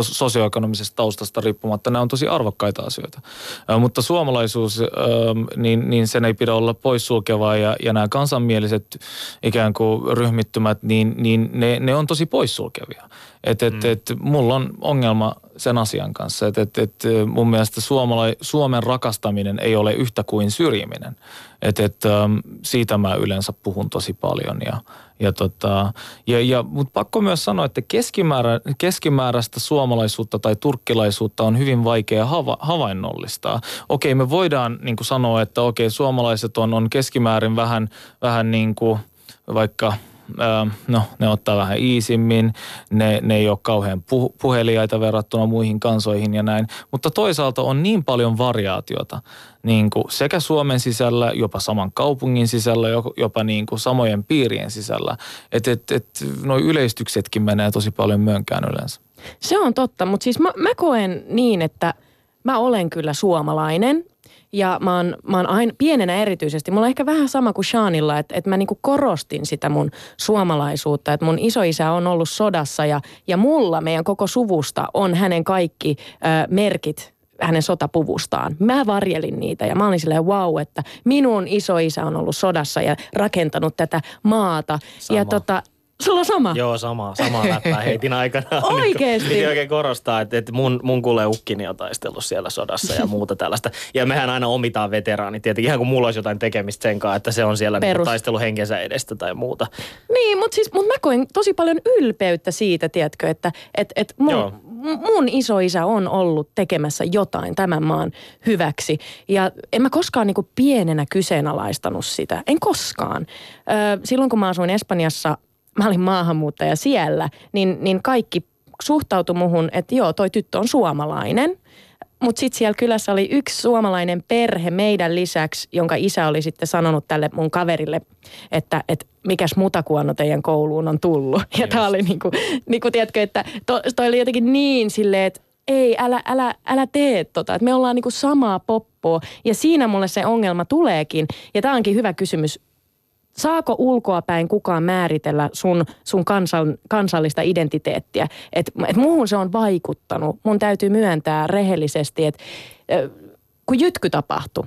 sosioekonomisesta taustasta riippumatta, nämä on tosi arvokkaita asioita. Äh, mutta suomalaisuus, ähm, niin, niin sen ei pidä olla poissulkevaa ja, ja nämä kansanmieliset ikään kuin ryhmittymät, niin, niin ne, ne on tosi poissulkevia. Et, et, mm. et, mulla on ongelma sen asian kanssa, että et, et, mun mielestä suomala, Suomen rakastaminen ei ole yhtä kuin syrjiminen. Et, et, siitä mä yleensä puhun tosi paljon. Ja, ja tota, ja, ja, Mutta pakko myös sanoa, että keskimäärä, keskimääräistä suomalaisuutta tai turkkilaisuutta on hyvin vaikea hava, havainnollistaa. Okei, me voidaan niin sanoa, että okei, suomalaiset on, on keskimäärin vähän, vähän niin kuin vaikka – no, ne ottaa vähän iisimmin, ne, ne ei ole kauhean puh- puheliaita verrattuna muihin kansoihin ja näin. Mutta toisaalta on niin paljon variaatiota niin kuin sekä Suomen sisällä, jopa saman kaupungin sisällä, jopa niin kuin samojen piirien sisällä. Että et, et, noi yleistyksetkin menee tosi paljon myönkään yleensä. Se on totta, mutta siis mä, mä koen niin, että mä olen kyllä suomalainen ja mä oon, mä oon aina, pienenä erityisesti, mulla on ehkä vähän sama kuin Shaanilla, että, että mä niinku korostin sitä mun suomalaisuutta, että mun isoisä on ollut sodassa ja, ja mulla, meidän koko suvusta, on hänen kaikki ö, merkit hänen sotapuvustaan. Mä varjelin niitä ja mä olin silleen wow, että minun isoisä on ollut sodassa ja rakentanut tätä maata. Sama. Ja tota, Sulla on sama? Joo, sama. Sama läppää heitin aikana. Oikeesti? Piti oikein korostaa, että, että mun, mun kuulee ukkini on taistellut siellä sodassa ja muuta tällaista. Ja mehän aina omitaan veteraanit. Tietenkin ihan kun mulla olisi jotain tekemistä sen kanssa, että se on siellä niin taistelu henkensä edestä tai muuta. Niin, mutta siis mut mä koin tosi paljon ylpeyttä siitä, tiedätkö, että et, et mun, Joo mun isoisä on ollut tekemässä jotain tämän maan hyväksi. Ja en mä koskaan niinku pienenä kyseenalaistanut sitä. En koskaan. Ö, silloin kun mä asuin Espanjassa mä olin maahanmuuttaja siellä, niin, niin kaikki suhtautui muhun, että joo, toi tyttö on suomalainen. Mutta sitten siellä kylässä oli yksi suomalainen perhe meidän lisäksi, jonka isä oli sitten sanonut tälle mun kaverille, että, että mikäs mutakuonno teidän kouluun on tullut. Ja yes. tämä oli niinku, niinku tiedätkö, että to, toi oli jotenkin niin silleen, että ei, älä, älä, älä tee tota. Että me ollaan niinku samaa poppoa. Ja siinä mulle se ongelma tuleekin. Ja tämä onkin hyvä kysymys saako ulkoapäin kukaan määritellä sun, sun kansan, kansallista identiteettiä. Että et muuhun se on vaikuttanut. Mun täytyy myöntää rehellisesti, että kun jytky tapahtui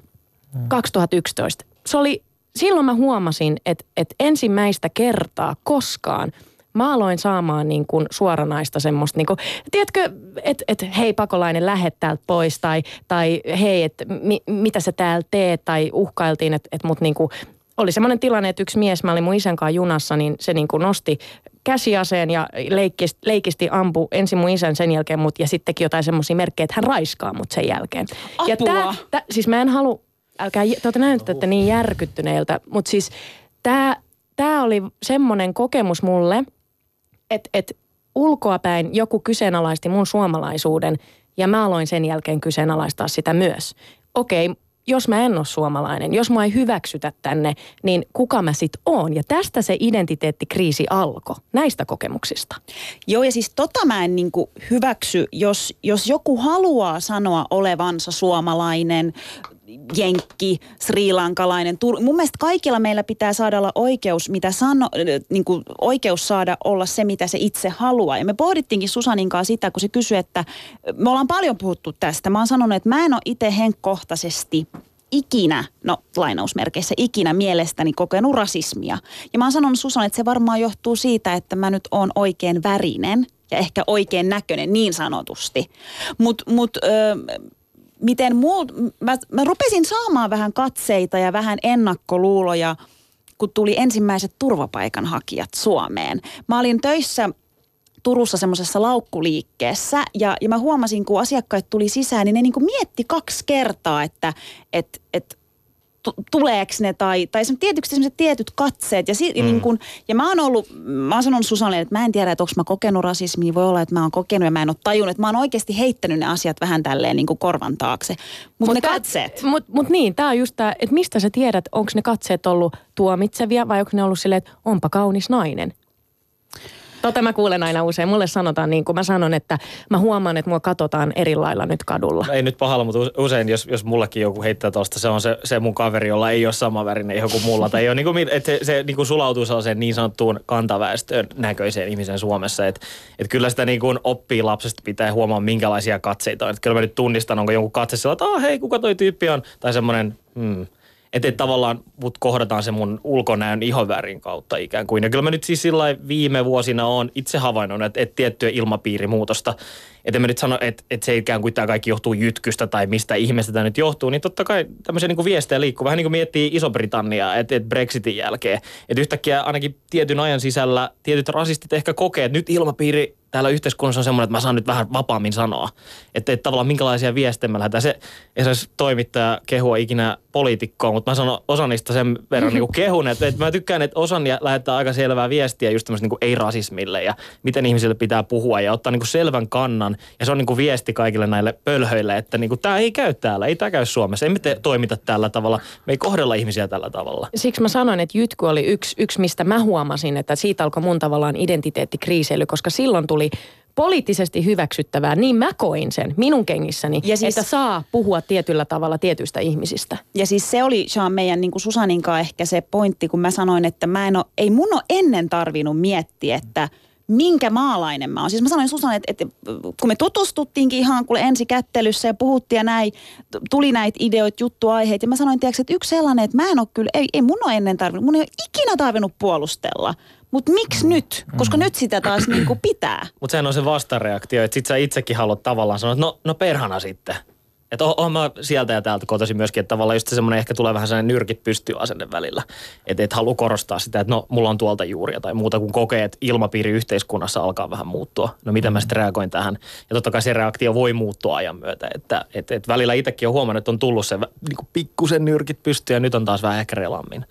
hmm. 2011, se oli, silloin mä huomasin, että, että ensimmäistä kertaa koskaan mä aloin saamaan niin kuin suoranaista semmoista, niin kuin, tiedätkö, että et, hei pakolainen, lähet täältä pois, tai, tai hei, että mi, mitä sä täällä teet, tai uhkailtiin, että et mut niin kuin oli semmoinen tilanne, että yksi mies, mä olin mun isän kanssa junassa, niin se niin kuin nosti käsiaseen ja leikisti, leikisti ampu ensin mun isän sen jälkeen mut ja sitten teki jotain semmoisia merkkejä, että hän raiskaa mut sen jälkeen. Ja Apua. tää, tää, siis mä en halua, älkää, te olette näyttätte niin järkyttyneiltä, mutta siis tämä tää oli semmoinen kokemus mulle, että et ulkoapäin joku kyseenalaisti mun suomalaisuuden ja mä aloin sen jälkeen kyseenalaistaa sitä myös. Okei, jos mä en ole suomalainen, jos mä ei hyväksytä tänne, niin kuka mä sit oon? Ja tästä se identiteettikriisi alkoi, näistä kokemuksista. Joo, ja siis tota mä en niinku hyväksy, jos, jos joku haluaa sanoa olevansa suomalainen, jenkki, srilankalainen. Tur- Mun mielestä kaikilla meillä pitää saada olla oikeus, mitä sano, niin kuin oikeus saada olla se, mitä se itse haluaa. Ja me pohdittiinkin Susanin kanssa sitä, kun se kysyi, että me ollaan paljon puhuttu tästä. Mä oon sanonut, että mä en ole itse henkkohtaisesti ikinä, no lainausmerkeissä ikinä mielestäni kokenut rasismia. Ja mä oon sanonut Susan, että se varmaan johtuu siitä, että mä nyt oon oikein värinen ja ehkä oikein näköinen niin sanotusti. Mutta mut, ö, miten muu, mä, mä rupesin saamaan vähän katseita ja vähän ennakkoluuloja, kun tuli ensimmäiset turvapaikanhakijat Suomeen. Mä olin töissä Turussa semmoisessa laukkuliikkeessä ja, ja mä huomasin, kun asiakkaat tuli sisään, niin ne niin mietti kaksi kertaa, että et, et, tuleeko ne tai, tai se tietysti sellaiset tietyt katseet. Ja, si, mm. niin kun, ja mä oon ollut, mä oon sanonut Susanne, että mä en tiedä, että onko mä kokenut rasismia. Voi olla, että mä oon kokenut ja mä en ole tajunnut. Että mä oon oikeasti heittänyt ne asiat vähän tälleen niin kuin korvan taakse. Mutta ne tää- katseet. Mut, mut niin, tämä on just tämä, että mistä sä tiedät, onko ne katseet ollut tuomitsevia vai onko ne ollut silleen, että onpa kaunis nainen. Tota mä kuulen aina usein. Mulle sanotaan niin kuin mä sanon, että mä huomaan, että mua katsotaan eri lailla nyt kadulla. Ei nyt pahalla, mutta use- usein, jos, jos mullakin joku heittää tuosta, se on se, se mun kaveri, jolla ei ole sama värinen joku mulla. Tai ei ole, niin kuin, että se, se niin kuin sulautuu sellaiseen niin sanottuun kantaväestön näköiseen ihmisen Suomessa. Että et kyllä sitä niin kuin oppii lapsesta pitää huomaa, minkälaisia katseita on. Että kyllä mä nyt tunnistan, onko jonkun katse sillä, että hei, kuka toi tyyppi on? Tai semmoinen, hmm, että et tavallaan mut kohdataan se mun ulkonäön ihonvärin kautta ikään kuin. Ja kyllä mä nyt siis sillä viime vuosina on itse havainnut, että, että tiettyä ilmapiirimuutosta, että mä nyt sano, että, että se ikään kuin tämä kaikki johtuu jytkystä tai mistä ihmeestä tämä nyt johtuu, niin totta kai tämmöisiä niin kuin viestejä liikkuu. Vähän niin kuin miettii Iso-Britanniaa, että, että Brexitin jälkeen. Että yhtäkkiä ainakin tietyn ajan sisällä tietyt rasistit ehkä kokee, että nyt ilmapiiri täällä yhteiskunnassa on semmoinen, että mä saan nyt vähän vapaammin sanoa. Että, että tavallaan minkälaisia viestejä mä lähdetään. Se esimerkiksi toimittaja kehua ikinä poliitikkoa, mutta mä sanon osa niistä sen verran niin kuin kehun, että, että mä tykkään, että osan lähettää aika selvää viestiä just tämmöistä niin ei-rasismille ja miten ihmisille pitää puhua ja ottaa niin kuin selvän kannan. Ja se on niin kuin viesti kaikille näille pölhöille, että niin kuin, tämä ei käy täällä, ei tämä käy Suomessa, ei me te, toimita tällä tavalla, me ei kohdella ihmisiä tällä tavalla. Siksi mä sanoin, että jytky oli yksi, yksi, mistä mä huomasin, että siitä alkoi mun tavallaan identiteettikriiseily, koska silloin tuli poliittisesti hyväksyttävää, niin mä koin sen minun kengissäni, Ja siis- että saa puhua tietyllä tavalla tietyistä ihmisistä. Ja siis se oli Sean meidän niin kuin Susaninkaan ehkä se pointti, kun mä sanoin, että mä en ole, ei mun ole ennen tarvinnut miettiä, että minkä maalainen mä oon. Siis mä sanoin Susanne, että, että kun me tutustuttiinkin ihan kuule ensi kättelyssä ja puhuttiin ja näin, tuli näitä ideoita, juttuaiheita. Ja mä sanoin, tiedätkö, että yksi sellainen, että mä en ole kyllä, ei, ei mun ole ennen tarvinnut, mun ei ole ikinä tarvinnut puolustella. Mutta miksi nyt? Koska nyt sitä taas niin kuin pitää. Mutta sehän on se vastareaktio, että sit sä itsekin haluat tavallaan sanoa, että no, no perhana sitten. Että oon, oon mä sieltä ja täältä kotoisin myöskin, että tavallaan just semmoinen ehkä tulee vähän sellainen nyrkit pystyy asenne välillä. Että et halua korostaa sitä, että no mulla on tuolta juuria tai muuta, kun kokee, että ilmapiiri yhteiskunnassa alkaa vähän muuttua. No miten mä sitten reagoin tähän? Ja totta kai se reaktio voi muuttua ajan myötä. Että et, et välillä itsekin on huomannut, että on tullut se niin pikkusen nyrkit pystyy ja nyt on taas vähän ehkä relammin.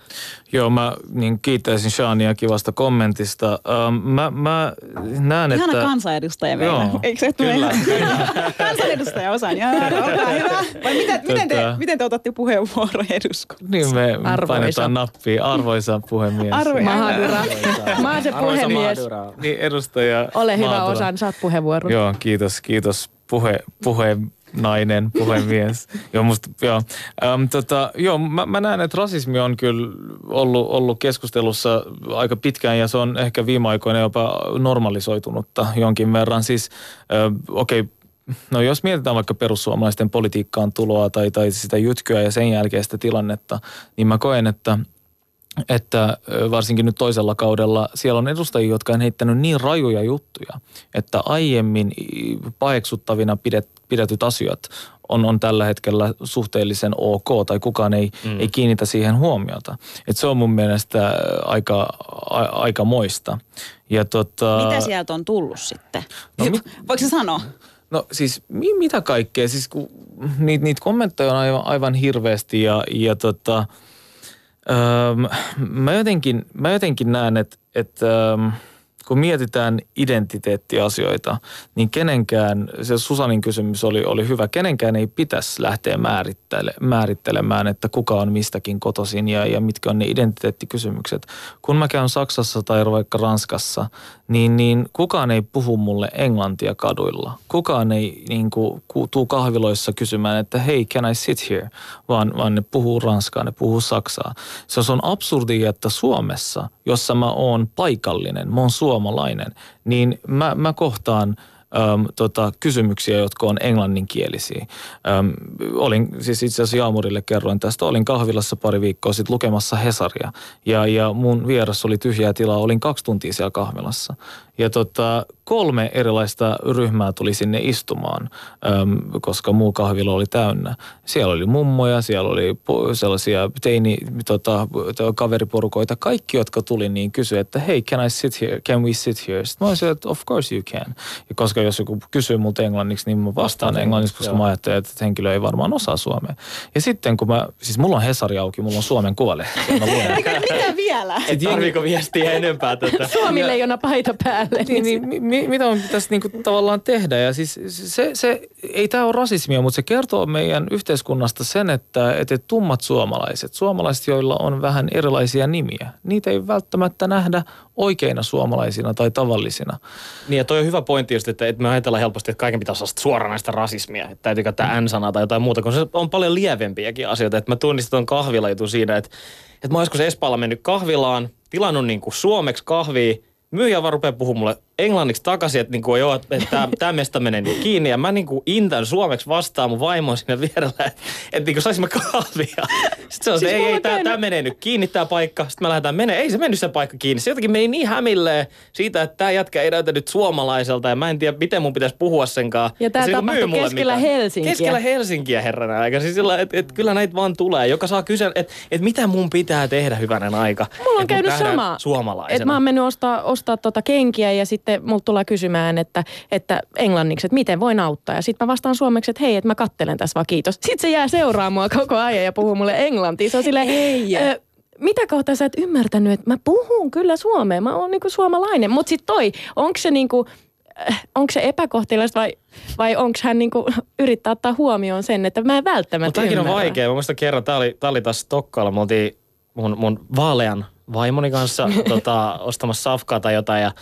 Joo, mä niin kiittäisin Shania kivasta kommentista. Ähm, mä, mä näen, Ihana että... kansanedustaja meillä. Joo, Eikö se tule kyllä, ihan- Kansanedustaja osaan. Joo, olkaa hyvä. Vai miten, miten, te, Tota- miten te otatte puheenvuoron eduskunnassa? Niin me Arvoisa. painetaan nappia. Arvoisa puhemies. Arvo- Mahadura. Mä oon se puhemies. Mahadura. Niin, edustaja Ole hyvä Maatura. Osan, saat puheenvuoron. Joo, kiitos, kiitos puhe, puhe nainen, puhemies. joo, musta, joo. Öm, tota, joo mä, mä näen, että rasismi on kyllä ollut, ollut keskustelussa aika pitkään ja se on ehkä viime aikoina jopa normalisoitunutta jonkin verran. Siis, okei, okay, No jos mietitään vaikka perussuomalaisten politiikkaan tuloa tai, tai sitä jytkyä ja sen jälkeistä tilannetta, niin mä koen, että että varsinkin nyt toisella kaudella siellä on edustajia, jotka on heittänyt niin rajuja juttuja, että aiemmin paheksuttavina pidet, pidetyt asiat on, on tällä hetkellä suhteellisen ok tai kukaan ei, mm. ei kiinnitä siihen huomiota. Et se on mun mielestä aika, a, aika moista. Ja tota, Mitä sieltä on tullut sitten? No No, mit- Voiko se sanoa? No siis mi, mitä kaikkea, siis kun niitä, niitä kommentteja on aivan, aivan hirveästi ja, ja tota, öö, mä, jotenkin, mä jotenkin näen, että, että öö, kun mietitään identiteettiasioita, niin kenenkään, se Susanin kysymys oli, oli hyvä, kenenkään ei pitäisi lähteä määrittele, määrittelemään, että kuka on mistäkin kotoisin ja, ja mitkä on ne identiteettikysymykset. Kun mä käyn Saksassa tai vaikka Ranskassa, niin, niin kukaan ei puhu mulle englantia kaduilla. Kukaan ei niin kuin, ku- tuu kahviloissa kysymään, että hei, can I sit here? Vaan, vaan ne puhuu ranskaa, ne puhuu saksaa. Se on absurdi, että Suomessa, jossa mä oon paikallinen, mä oon suomalainen, niin mä, mä kohtaan Öm, tota, kysymyksiä, jotka on englanninkielisiä. Öm, olin, siis itse asiassa Jaamurille kerroin tästä, olin kahvilassa pari viikkoa sitten lukemassa Hesaria ja, ja mun vieras oli tyhjää tilaa, olin kaksi tuntia siellä kahvilassa. Ja tota, kolme erilaista ryhmää tuli sinne istumaan, öm, koska muu kahvila oli täynnä. Siellä oli mummoja, siellä oli sellaisia teini, tota, to- kaveriporukoita. Kaikki, jotka tuli, niin kysyi, että hei, can I sit here? Can we sit here? Sitten mä olisin, että of course you can. Ja koska jos joku kysyy multa englanniksi, niin mä vastaan englanniksi, koska joo. mä ajattelen, että henkilö ei varmaan osaa suomea. Ja sitten kun mä, siis mulla on Hesari auki, mulla on Suomen kuvalehti. Mitä vielä? Et tarviiko viestiä enempää tätä? Suomi leijona paita päälle. niin, niin, mi, mi, mitä on pitäisi niinku tavallaan tehdä? Ja siis se, se ei tämä ole rasismia, mutta se kertoo meidän yhteiskunnasta sen, että, että tummat suomalaiset, suomalaiset, joilla on vähän erilaisia nimiä, niitä ei välttämättä nähdä oikeina suomalaisina tai tavallisina. Niin ja toi on hyvä pointti just, että, että me ajatellaan helposti, että kaiken pitäisi olla suoranaista rasismia. Että täytyy käyttää N-sanaa tai jotain muuta, kun se on paljon lievempiäkin asioita. Että mä tunnistin tuon kahvilajutun siinä, että, että mä oon joskus Espaalla mennyt kahvilaan, tilannut niin kuin suomeksi kahvia, myyjä vaan rupeaa puhumaan mulle englanniksi takaisin, että, niin kuin, joo, että tämä, tämä mesta menee nyt kiinni. Ja mä niin kuin intän suomeksi vastaan mun vaimo siinä vierellä, että, että niin kuin saisimme kahvia. Sitten se on Siis ei, ei, tämä, tämä menee nyt kiinni tämä paikka. Sitten me lähdetään menee. Ei se mennyt se paikka kiinni. Se jotenkin meni niin hämilleen siitä, että tämä jätkä ei näytä nyt suomalaiselta ja mä en tiedä, miten mun pitäisi puhua senkaan. Ja tää se niinku tapahtui keskellä mitään. Helsinkiä. Keskellä Helsinkiä, herrana aika. Siis sillä, että et, kyllä näitä vaan tulee, joka saa kysyä, että et mitä mun pitää tehdä hyvänen aika. Mulla on käynyt sama. Suomalaisena. Et mä oon mennyt ostaa, ostaa tota kenkiä ja sitten multa tulee kysymään, että, että englanniksi, että miten voin auttaa. Ja sitten mä vastaan suomeksi, että hei, että mä kattelen tässä vaan kiitos. Sitten se jää seuraamaan mua koko ajan ja puhuu mulle englantia. Se on silleen, Ei. ö, mitä kohtaa sä et ymmärtänyt, että mä puhun kyllä suomea, mä oon niinku suomalainen. Mutta sitten toi, onko se niinku, onko se epäkohteliasta vai, vai onko hän niinku yrittää ottaa huomioon sen, että mä en välttämättä Mutta tämäkin on ymmärrä. vaikea. Mä muistan kerran, tää oli, tää oli taas Stokkaalla. Me oltiin mun, mun vaalean vaimoni kanssa tota, ostamassa safkaa tai jotain. Ja,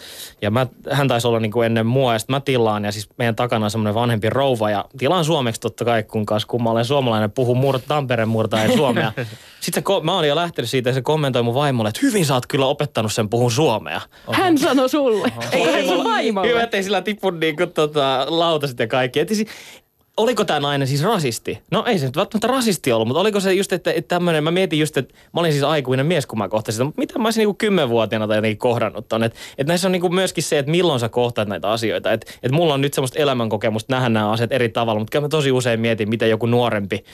ja mä, hän taisi olla niinku ennen mua ja sitten mä tilaan. Ja siis meidän takana on semmoinen vanhempi rouva. Ja tilaan suomeksi totta kai, kun kanssa kun mä olen suomalainen, puhun mur, Tampereen murtaen suomea. Sitten se, mä olin jo lähtenyt siitä ja se kommentoi mun vaimolle, että hyvin sä oot kyllä opettanut sen puhun suomea. Hän sanoi sulle. Ei hän sun Hyvä, vaimolle. ettei sillä tipu niinku tota, lautaset ja kaikki. Et siis, oliko tämä nainen siis rasisti? No ei se nyt välttämättä rasisti ollut, mutta oliko se just, että, että tämmöinen, mä mietin just, että mä olin siis aikuinen mies, kun mä kohtasin sitä, mutta mitä mä olisin niinku kymmenvuotiaana tai jotenkin kohdannut ton. Että et näissä on niinku myöskin se, että milloin sä kohtaat näitä asioita. Että et mulla on nyt semmoista elämänkokemusta nähdä nämä asiat eri tavalla, mutta kyllä mä tosi usein mietin, miten joku nuorempi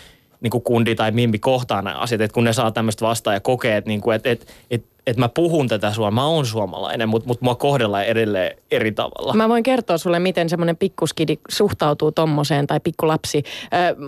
niin kuin kundi tai mimmi kohtaa nämä asiat, että kun ne saa tämmöistä vastaan ja kokee, että, niin kuin, että, että, että, että mä puhun tätä suomea, mä oon suomalainen, mutta, mutta mua kohdellaan edelleen eri tavalla. Mä voin kertoa sulle, miten semmoinen pikkuskidi suhtautuu tommoseen tai pikkulapsi.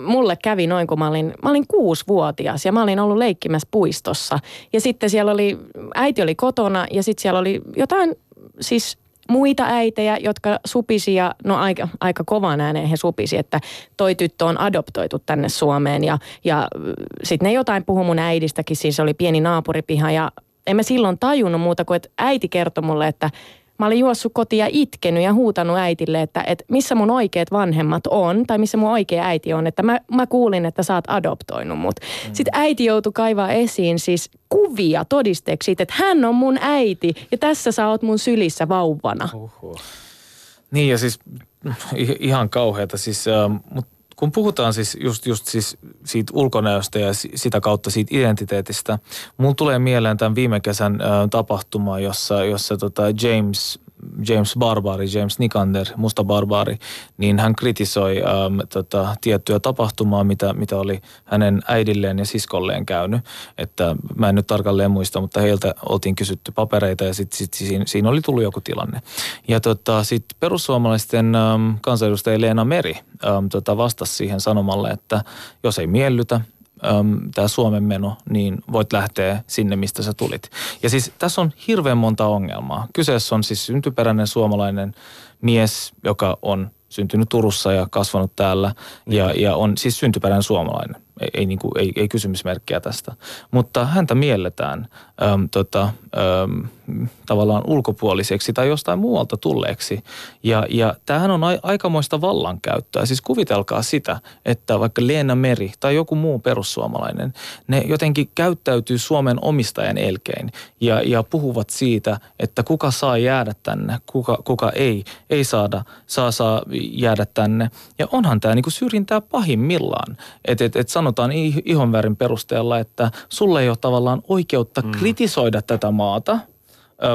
Mulle kävi noin, kun mä olin, mä olin kuusivuotias ja mä olin ollut leikkimässä puistossa. Ja sitten siellä oli, äiti oli kotona ja sitten siellä oli jotain, siis muita äitejä, jotka supisi ja no aika, aika kovaan ääneen he supisi, että toi tyttö on adoptoitu tänne Suomeen ja, ja sitten ne jotain puhu mun äidistäkin, siis oli pieni naapuripiha ja en mä silloin tajunnut muuta kuin, että äiti kertoi mulle, että Mä olin juossut kotiin ja itkenyt ja huutanut äitille, että, että missä mun oikeat vanhemmat on, tai missä mun oikea äiti on, että mä, mä kuulin, että sä oot adoptoinut mut. Mm. Sitten äiti joutui kaivaa esiin siis kuvia todisteeksi siitä, että hän on mun äiti ja tässä sä oot mun sylissä vauvana. Uhuh. Niin ja siis ihan kauheata. Siis, äh, mutta kun puhutaan siis just, just siis siitä ulkonäöstä ja si- sitä kautta siitä identiteetistä, mulla tulee mieleen tämän viime kesän tapahtuma, jossa, jossa tota James James Barbari, James Nikander, musta barbaari, niin hän kritisoi äm, tota, tiettyä tapahtumaa, mitä, mitä oli hänen äidilleen ja siskolleen käynyt. Että mä en nyt tarkalleen muista, mutta heiltä oltiin kysytty papereita ja sitten sit siinä, siinä oli tullut joku tilanne. Ja tota, sitten perussuomalaisten äm, kansanedustaja Leena Meri äm, tota, vastasi siihen sanomalle, että jos ei miellytä, tämä Suomen meno, niin voit lähteä sinne, mistä sä tulit. Ja siis tässä on hirveän monta ongelmaa. Kyseessä on siis syntyperäinen suomalainen mies, joka on syntynyt Turussa ja kasvanut täällä ja, ja on siis syntyperäinen suomalainen. Ei, ei, niin kuin, ei, ei kysymysmerkkiä tästä. Mutta häntä mielletään äm, tota, äm, tavallaan ulkopuoliseksi tai jostain muualta tulleeksi. Ja, ja tämähän on a, aikamoista vallankäyttöä. Siis kuvitelkaa sitä, että vaikka Leena Meri tai joku muu perussuomalainen, ne jotenkin käyttäytyy Suomen omistajan elkein ja, ja puhuvat siitä, että kuka saa jäädä tänne, kuka, kuka ei, ei saada, saa, saa jäädä tänne. Ja onhan tämä niinku syrjintää pahimmillaan. Että et, et sanotaan ihonvärin perusteella, että sulle ei ole tavallaan oikeutta mm. kritisoida tätä maata,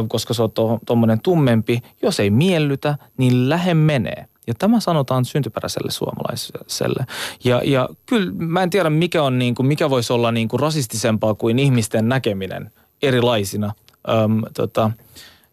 koska se on tuommoinen tummempi. Jos ei miellytä, niin lähe menee. Ja tämä sanotaan syntyperäiselle suomalaiselle. Ja, ja kyllä mä en tiedä, mikä, on niin kuin, mikä voisi olla niin kuin rasistisempaa kuin ihmisten näkeminen erilaisina. Öm, tota,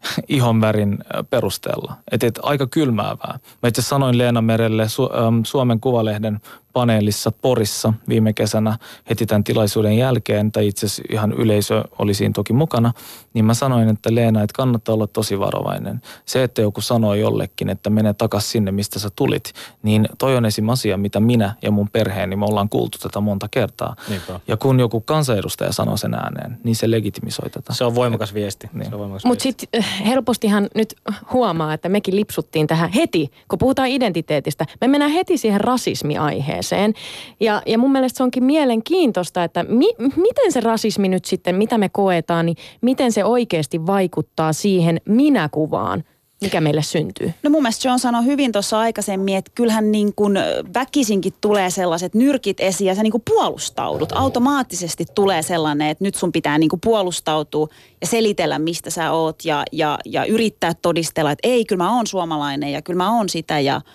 ihonvärin perusteella. Että et, aika kylmäävää. Mä itse sanoin Leena Merelle Su- Suomen Kuvalehden paneelissa Porissa viime kesänä heti tämän tilaisuuden jälkeen, tai itse asiassa ihan yleisö oli siinä toki mukana, niin mä sanoin, että Leena, että kannattaa olla tosi varovainen. Se, että joku sanoo jollekin, että mene takas sinne, mistä sä tulit, niin toi on esim. asia, mitä minä ja mun perheeni, me ollaan kuultu tätä monta kertaa. Niinpä. Ja kun joku kansanedustaja sanoo sen ääneen, niin se legitimisoi tätä. Se on voimakas viesti. Niin. Mutta sitten äh, helpostihan nyt huomaa, että mekin lipsuttiin tähän heti, kun puhutaan identiteetistä. Me mennään heti siihen rasismiaiheen aiheeseen. Ja, ja mun mielestä se onkin mielenkiintoista, että mi, miten se rasismi nyt sitten, mitä me koetaan, niin miten se oikeasti vaikuttaa siihen minäkuvaan, mikä meille syntyy? No mun mielestä John sanoi hyvin tuossa aikaisemmin, että kyllähän niin kuin väkisinkin tulee sellaiset nyrkit esiin ja sä niin puolustaudut. Automaattisesti tulee sellainen, että nyt sun pitää niin puolustautua ja selitellä, mistä sä oot ja, ja, ja yrittää todistella, että ei, kyllä mä oon suomalainen ja kyllä mä oon sitä ja –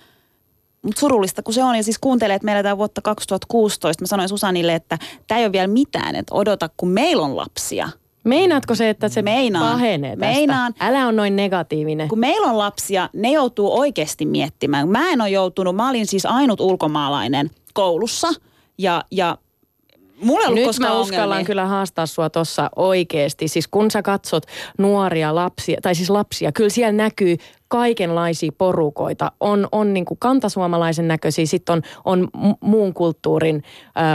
mutta surullista kun se on. Ja siis kuuntelee, että meillä tämä vuotta 2016. Mä sanoin Susanille, että tämä ei ole vielä mitään, että odota, kun meillä on lapsia. Meinaatko se, että se Meinaan. pahenee tästä? Meinaan. Älä on noin negatiivinen. Kun meillä on lapsia, ne joutuu oikeasti miettimään. Mä en ole joutunut, mä olin siis ainut ulkomaalainen koulussa ja, ja Mulla Nyt mä uskallan ongelmia. kyllä haastaa sua tuossa oikeasti. Siis kun sä katsot nuoria lapsia, tai siis lapsia, kyllä siellä näkyy kaikenlaisia porukoita. On, on niin kuin kantasuomalaisen näköisiä, sitten on, on muun kulttuurin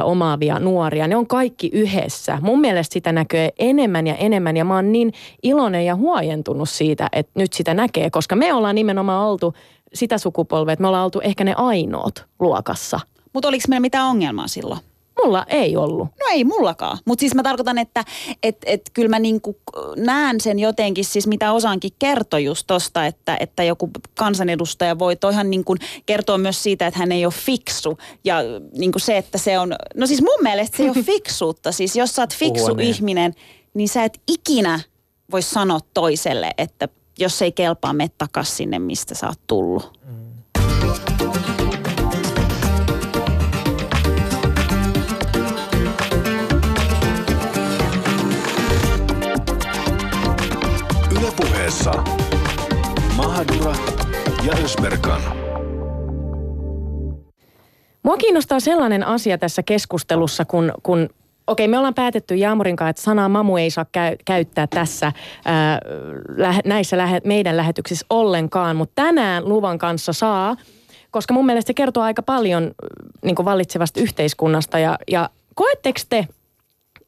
ö, omaavia nuoria. Ne on kaikki yhdessä. Mun mielestä sitä näkyy enemmän ja enemmän ja mä oon niin iloinen ja huojentunut siitä, että nyt sitä näkee, koska me ollaan nimenomaan oltu sitä sukupolvea, että me ollaan oltu ehkä ne ainoat luokassa. Mutta oliko meillä mitään ongelmaa silloin? Mulla ei ollut. No ei mullakaan. Mutta siis mä tarkoitan, että et, et kyllä mä niinku näen sen jotenkin, siis mitä osaankin kertoa just tosta, että, että joku kansanedustaja voi toihan niinku kertoa myös siitä, että hän ei ole fiksu. Ja niinku se, että se on, no siis mun mielestä se ei ole fiksuutta. Siis jos sä oot fiksu niin. ihminen, niin sä et ikinä voi sanoa toiselle, että jos ei kelpaa, me takas sinne, mistä sä oot tullut. Mm. Puheessa Mahadura ja Ösberkan. Mua kiinnostaa sellainen asia tässä keskustelussa, kun, kun Okei, me ollaan päätetty Jaamurin kanssa, että sanaa mamu ei saa käy, käyttää tässä ää, lähe, näissä lähe, meidän lähetyksissä ollenkaan, mutta tänään luvan kanssa saa, koska mun mielestä se kertoo aika paljon niin vallitsevasta yhteiskunnasta ja, ja koetteko te,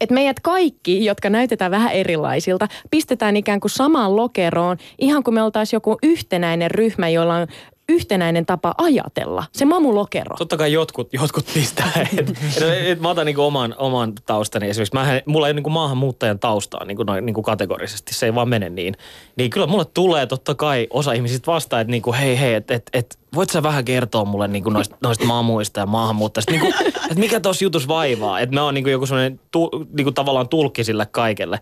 että meidät kaikki, jotka näytetään vähän erilaisilta, pistetään ikään kuin samaan lokeroon, ihan kuin me oltaisiin joku yhtenäinen ryhmä, jolla on yhtenäinen tapa ajatella. Se mamulokero. Totta kai jotkut, jotkut pistää. et, et, et, mä otan niinku oman, oman taustani esimerkiksi. Mä, mulla ei niinku maahanmuuttajan taustaa niinku, noin, niinku kategorisesti. Se ei vaan mene niin. Niin kyllä mulle tulee totta kai osa ihmisistä vastaan, että niinku, hei hei, että et, et, voit sä vähän kertoa mulle niin kuin noista, noista mamuista ja maahanmuuttajista, niin kuin, että mikä tuossa jutus vaivaa, että mä oon niin kuin joku sellainen tu, niin kuin tavallaan tulkki sille kaikelle.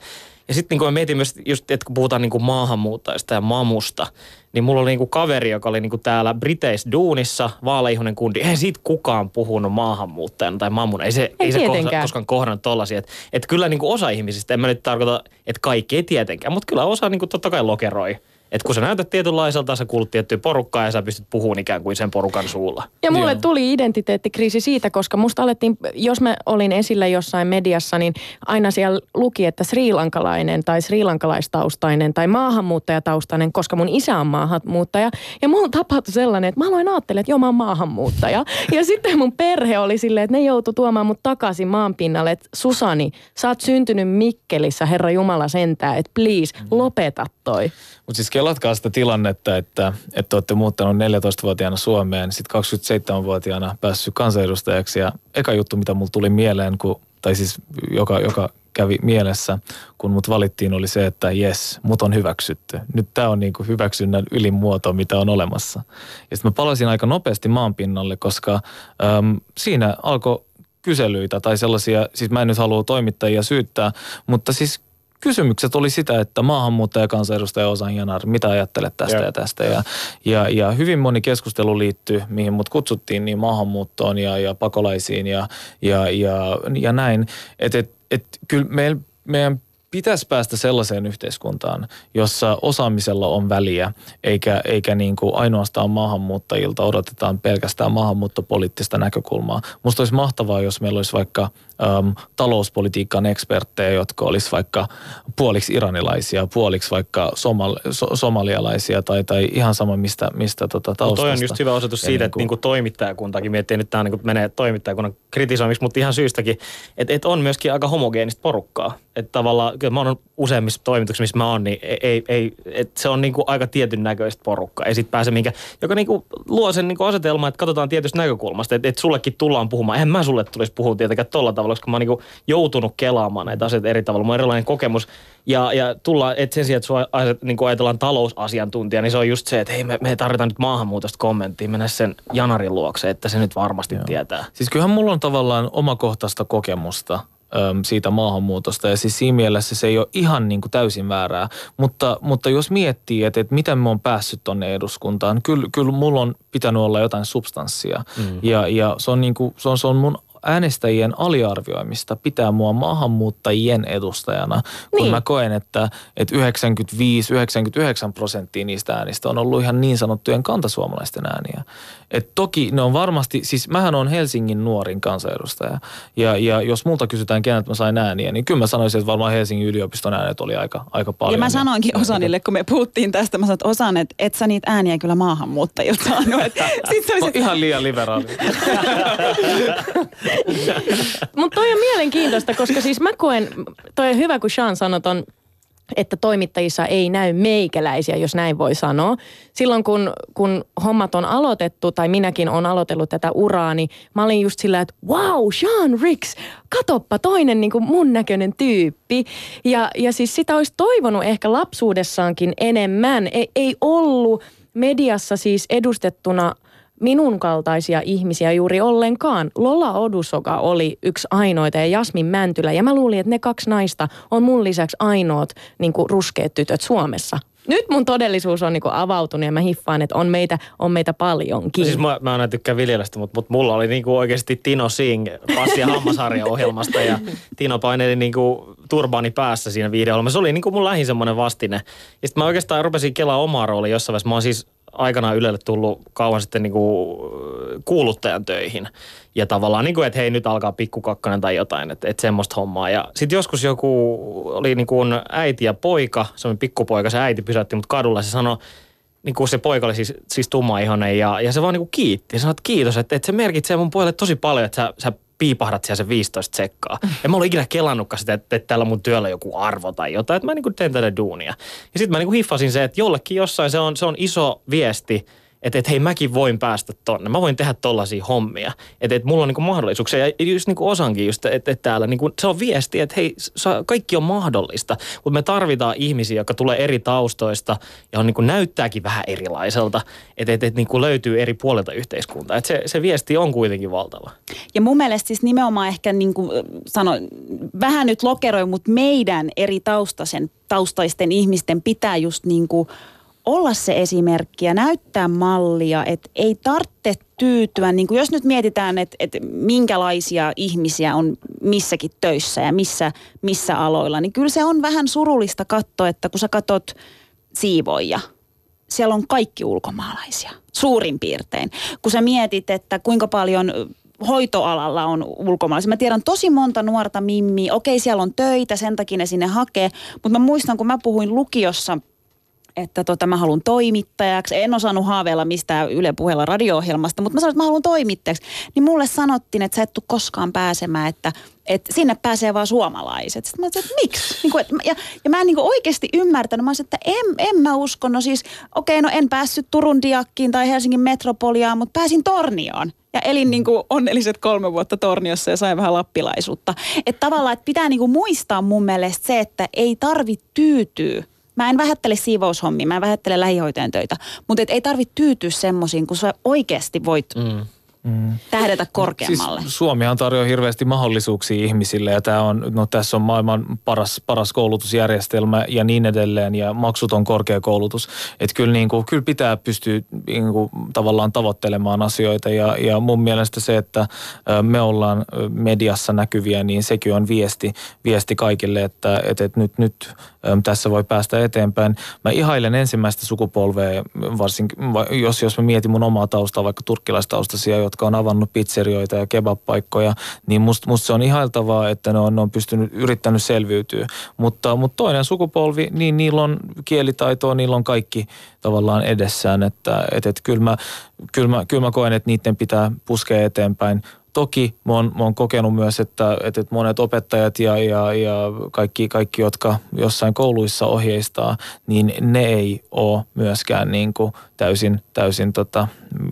Ja sitten niin mä mietin myös, just, että kun puhutaan niin kuin maahanmuuttajista ja mamusta, niin mulla oli niin kuin kaveri, joka oli niin kuin täällä Briteissä duunissa, vaaleihonen kundi. Eihän siitä kukaan puhunut maahanmuuttajana tai mamuna. Ei se, ei Ei se kohta, koskaan kohdannut tollasia. Että et kyllä niin kuin osa ihmisistä, en mä nyt tarkoita, että kaikki ei tietenkään, mutta kyllä osa niin kuin totta kai lokeroi. Että kun sä näytät tietynlaiselta, sä kuulut tiettyä porukkaa ja sä pystyt puhumaan ikään kuin sen porukan suulla. Ja mulle Joo. tuli identiteettikriisi siitä, koska musta alettiin, jos mä olin esillä jossain mediassa, niin aina siellä luki, että sriilankalainen tai sriilankalaistaustainen tai maahanmuuttajataustainen, koska mun isä on maahanmuuttaja. Ja mulla tapahtui sellainen, että mä aloin ajattelemaan, että joo mä oon maahanmuuttaja. Ja sitten mun perhe oli silleen, että ne joutui tuomaan mut takaisin maan pinnalle, että Susani, sä oot syntynyt Mikkelissä, Herra Jumala sentää, että please, lopeta toi. Mutta siis kelatkaa sitä tilannetta, että, että olette muuttanut 14-vuotiaana Suomeen, sitten 27-vuotiaana päässyt kansanedustajaksi. Ja eka juttu, mitä mulla tuli mieleen, kun, tai siis joka, joka kävi mielessä, kun mut valittiin, oli se, että jes, mut on hyväksytty. Nyt tämä on niinku hyväksynnän ylin muoto, mitä on olemassa. Ja sitten mä palasin aika nopeasti maanpinnalle, koska äm, siinä alkoi kyselyitä tai sellaisia, siis mä en nyt halua toimittajia syyttää, mutta siis kysymykset oli sitä, että maahanmuuttaja kansanedustaja Osan Janar, mitä ajattelet tästä Joo. ja tästä. Ja, ja, ja hyvin moni keskustelu liittyy, mihin mut kutsuttiin, niin maahanmuuttoon ja, ja pakolaisiin ja, ja, ja, ja näin. Että et, et, kyllä meillä, meidän pitäisi päästä sellaiseen yhteiskuntaan, jossa osaamisella on väliä, eikä, eikä niin kuin ainoastaan maahanmuuttajilta odotetaan pelkästään maahanmuuttopoliittista näkökulmaa. Musta olisi mahtavaa, jos meillä olisi vaikka äm, talouspolitiikan eksperttejä, jotka olisi vaikka puoliksi iranilaisia, puoliksi vaikka somal, so, somalialaisia tai, tai ihan sama mistä, mistä tota No taustasta. toi on just hyvä osoitus Ja siitä, niin että niinku toimittajakuntakin miettii, nyt tämä niinku menee toimittajakunnan kritisoimiksi, mutta ihan syystäkin, että et on myöskin aika homogeenista porukkaa. Että tavallaan, kyllä mä oon useimmissa toimituksissa, missä mä oon, niin ei, ei, et se on niinku aika tietyn näköistä porukkaa. Ei sit pääse minkä, joka niinku luo sen niinku asetelman, että katsotaan tietystä näkökulmasta, että et sullekin tullaan puhumaan. Eihän mä sulle tulisi puhua tietenkään tolla tavalla, koska mä oon niinku joutunut kelaamaan näitä asioita eri tavalla. Mulla on erilainen kokemus. Ja, ja tullaan, että sen sijaan, että sua aset- niinku ajatellaan talousasiantuntija, niin se on just se, että hei, me, me tarvitaan nyt maahanmuutosta kommenttia, mennä sen Janarin luokse, että se nyt varmasti Joo. tietää. Siis kyllähän mulla on tavallaan omakohtaista kokemusta siitä maahanmuutosta ja siis siinä mielessä se ei ole ihan niin kuin täysin väärää. Mutta, mutta jos miettii, että, että miten mä oon päässyt tonne eduskuntaan, kyllä, kyllä mulla on pitänyt olla jotain substanssia mm. ja, ja se, on niin kuin, se, on, se on mun äänestäjien aliarvioimista pitää mua maahanmuuttajien edustajana, kun Niin. mä koen, että, että 95-99 prosenttia niistä äänistä on ollut ihan niin sanottujen kantasuomalaisten ääniä. Et toki ne on varmasti, siis mähän on Helsingin nuorin kansanedustaja ja, ja jos multa kysytään keneltä mä sain ääniä, niin kyllä mä sanoisin, että varmaan Helsingin yliopiston äänet oli aika, aika paljon. Ja mä sanoinkin Osanille, kun me puhuttiin tästä, mä sanoin, että Osan, että et sä niitä ääniä kyllä maahanmuuttajilta saanut. Et Sit se On olisi, ihan liian liberaali. Mutta toi on mielenkiintoista, koska siis mä koen, toi on hyvä kun Sean sanoi ton, että toimittajissa ei näy meikäläisiä, jos näin voi sanoa. Silloin kun, kun hommat on aloitettu, tai minäkin olen aloitellut tätä uraa, niin mä olin just sillä, että wow, Sean Ricks, katoppa toinen niin kuin mun näköinen tyyppi. Ja, ja siis sitä olisi toivonut ehkä lapsuudessaankin enemmän. Ei, ei ollut mediassa siis edustettuna minun kaltaisia ihmisiä juuri ollenkaan. Lola Odusoka oli yksi ainoita ja Jasmin Mäntylä. Ja mä luulin, että ne kaksi naista on mun lisäksi ainoat niin ruskeat tytöt Suomessa. Nyt mun todellisuus on niin avautunut ja mä hiffaan, että on meitä, on meitä paljonkin. Siis mä, mä aina tykkään Viljelestä, mutta, mutta mulla oli niinku oikeasti Tino Singh Passi ja ohjelmasta ja Tino paineli niinku turbaani päässä siinä videolla. Se oli niinku mun lähin semmoinen vastine. Ja sitten mä oikeastaan rupesin kelaa omaa roolia jossain vaiheessa. Mä oon siis aikanaan Ylelle tullut kauan sitten niinku kuuluttajan töihin. Ja tavallaan niinku, että hei nyt alkaa pikkukakkanen tai jotain, että, että semmoista hommaa. Ja sitten joskus joku oli niinku äiti ja poika, semmoinen pikkupoika, se äiti pysäytti mut kadulla se sanoi, niin kuin se poika oli siis, siis tummaihoinen ja, ja se vaan niin kuin kiitti. Ja sanoi, että kiitos, että, että se merkitsee mun pojelle tosi paljon, että sä, sä piipahdat siellä se 15 sekkaa. Ja mä olin ikinä kelannutkaan sitä, että, että täällä on mun työllä joku arvo tai jotain, että mä niin kuin teen tätä duunia. Ja sitten mä niin kuin hiffasin se, että jollekin jossain se on, se on iso viesti, Että et, hei mäkin voin päästä tonne, mä voin tehdä tollaisia hommia. Että et, mulla on niinku mahdollisuuksia ja just niinku osankin just, että et täällä niinku, se on viesti, että hei sa, kaikki on mahdollista. Mutta me tarvitaan ihmisiä, jotka tulee eri taustoista ja on niinku näyttääkin vähän erilaiselta. Että et, et, niinku löytyy eri puolilta yhteiskuntaa. Että se, se viesti on kuitenkin valtava. Ja mun mielestä siis nimenomaan ehkä niin kuin sano, vähän nyt lokeroi, mutta meidän eri taustaisen, taustaisten ihmisten pitää just niin kuin olla se esimerkki ja näyttää mallia, että ei tarvitse tyytyä, niin kuin jos nyt mietitään, että, että minkälaisia ihmisiä on missäkin töissä ja missä, missä aloilla, niin kyllä se on vähän surullista katsoa, että kun sä katot siivoja, siellä on kaikki ulkomaalaisia, suurin piirtein. Kun sä mietit, että kuinka paljon hoitoalalla on ulkomaalaisia. Mä tiedän tosi monta nuorta mimmiä. Okei, siellä on töitä, sen takia ne sinne hakee. Mutta mä muistan, kun mä puhuin lukiossa että tota, mä haluan toimittajaksi. En osannut haaveilla mistään Yle puheella radio-ohjelmasta, mutta mä sanoin, että mä haluan toimittajaksi. Niin mulle sanottiin, että sä et tule koskaan pääsemään, että, että sinne pääsee vaan suomalaiset. Sitten mä sanoin, että miksi? Niin kuin, että, ja, ja mä en niin kuin oikeasti ymmärtänyt. Mä sanoin, että en, en mä usko. No siis, okei, okay, no en päässyt Turun Diakkiin tai Helsingin Metropoliaan, mutta pääsin Tornioon. Ja elin niin kuin onnelliset kolme vuotta Torniossa ja sain vähän lappilaisuutta. Että tavallaan, että pitää niin kuin muistaa mun mielestä se, että ei tarvi tyytyä Mä en vähättele siivoushommia, mä en vähättele lähihoitajan töitä, mutta et ei tarvitse tyytyä semmoisiin, kun sä oikeasti voit mm mm. tähdätä korkeammalle. Siis Suomihan tarjoaa hirveästi mahdollisuuksia ihmisille ja tämä on, no tässä on maailman paras, paras koulutusjärjestelmä ja niin edelleen ja maksuton korkeakoulutus. Että kyllä, niin kuin, kyllä pitää pystyä niin kuin, tavallaan tavoittelemaan asioita ja, ja mun mielestä se, että me ollaan mediassa näkyviä, niin sekin on viesti, viesti kaikille, että, että, että nyt, nyt tässä voi päästä eteenpäin. Mä ihailen ensimmäistä sukupolvea, varsinkin jos, jos mä mietin mun omaa taustaa, vaikka turkkilaistaustaisia, jotka on avannut pizzerioita ja kebabpaikkoja, niin musta must se on ihailtavaa, että ne on, ne on pystynyt, yrittänyt selviytyä. Mutta, mutta toinen sukupolvi, niin niillä on kielitaitoa, niillä on kaikki tavallaan edessään, että et, et kyllä, mä, kyllä, mä, kyllä mä koen, että niiden pitää puskea eteenpäin Toki mä oon, mä oon kokenut myös, että, että monet opettajat ja, ja, ja kaikki, kaikki, jotka jossain kouluissa ohjeistaa, niin ne ei ole myöskään niin kuin täysin, täysin tota,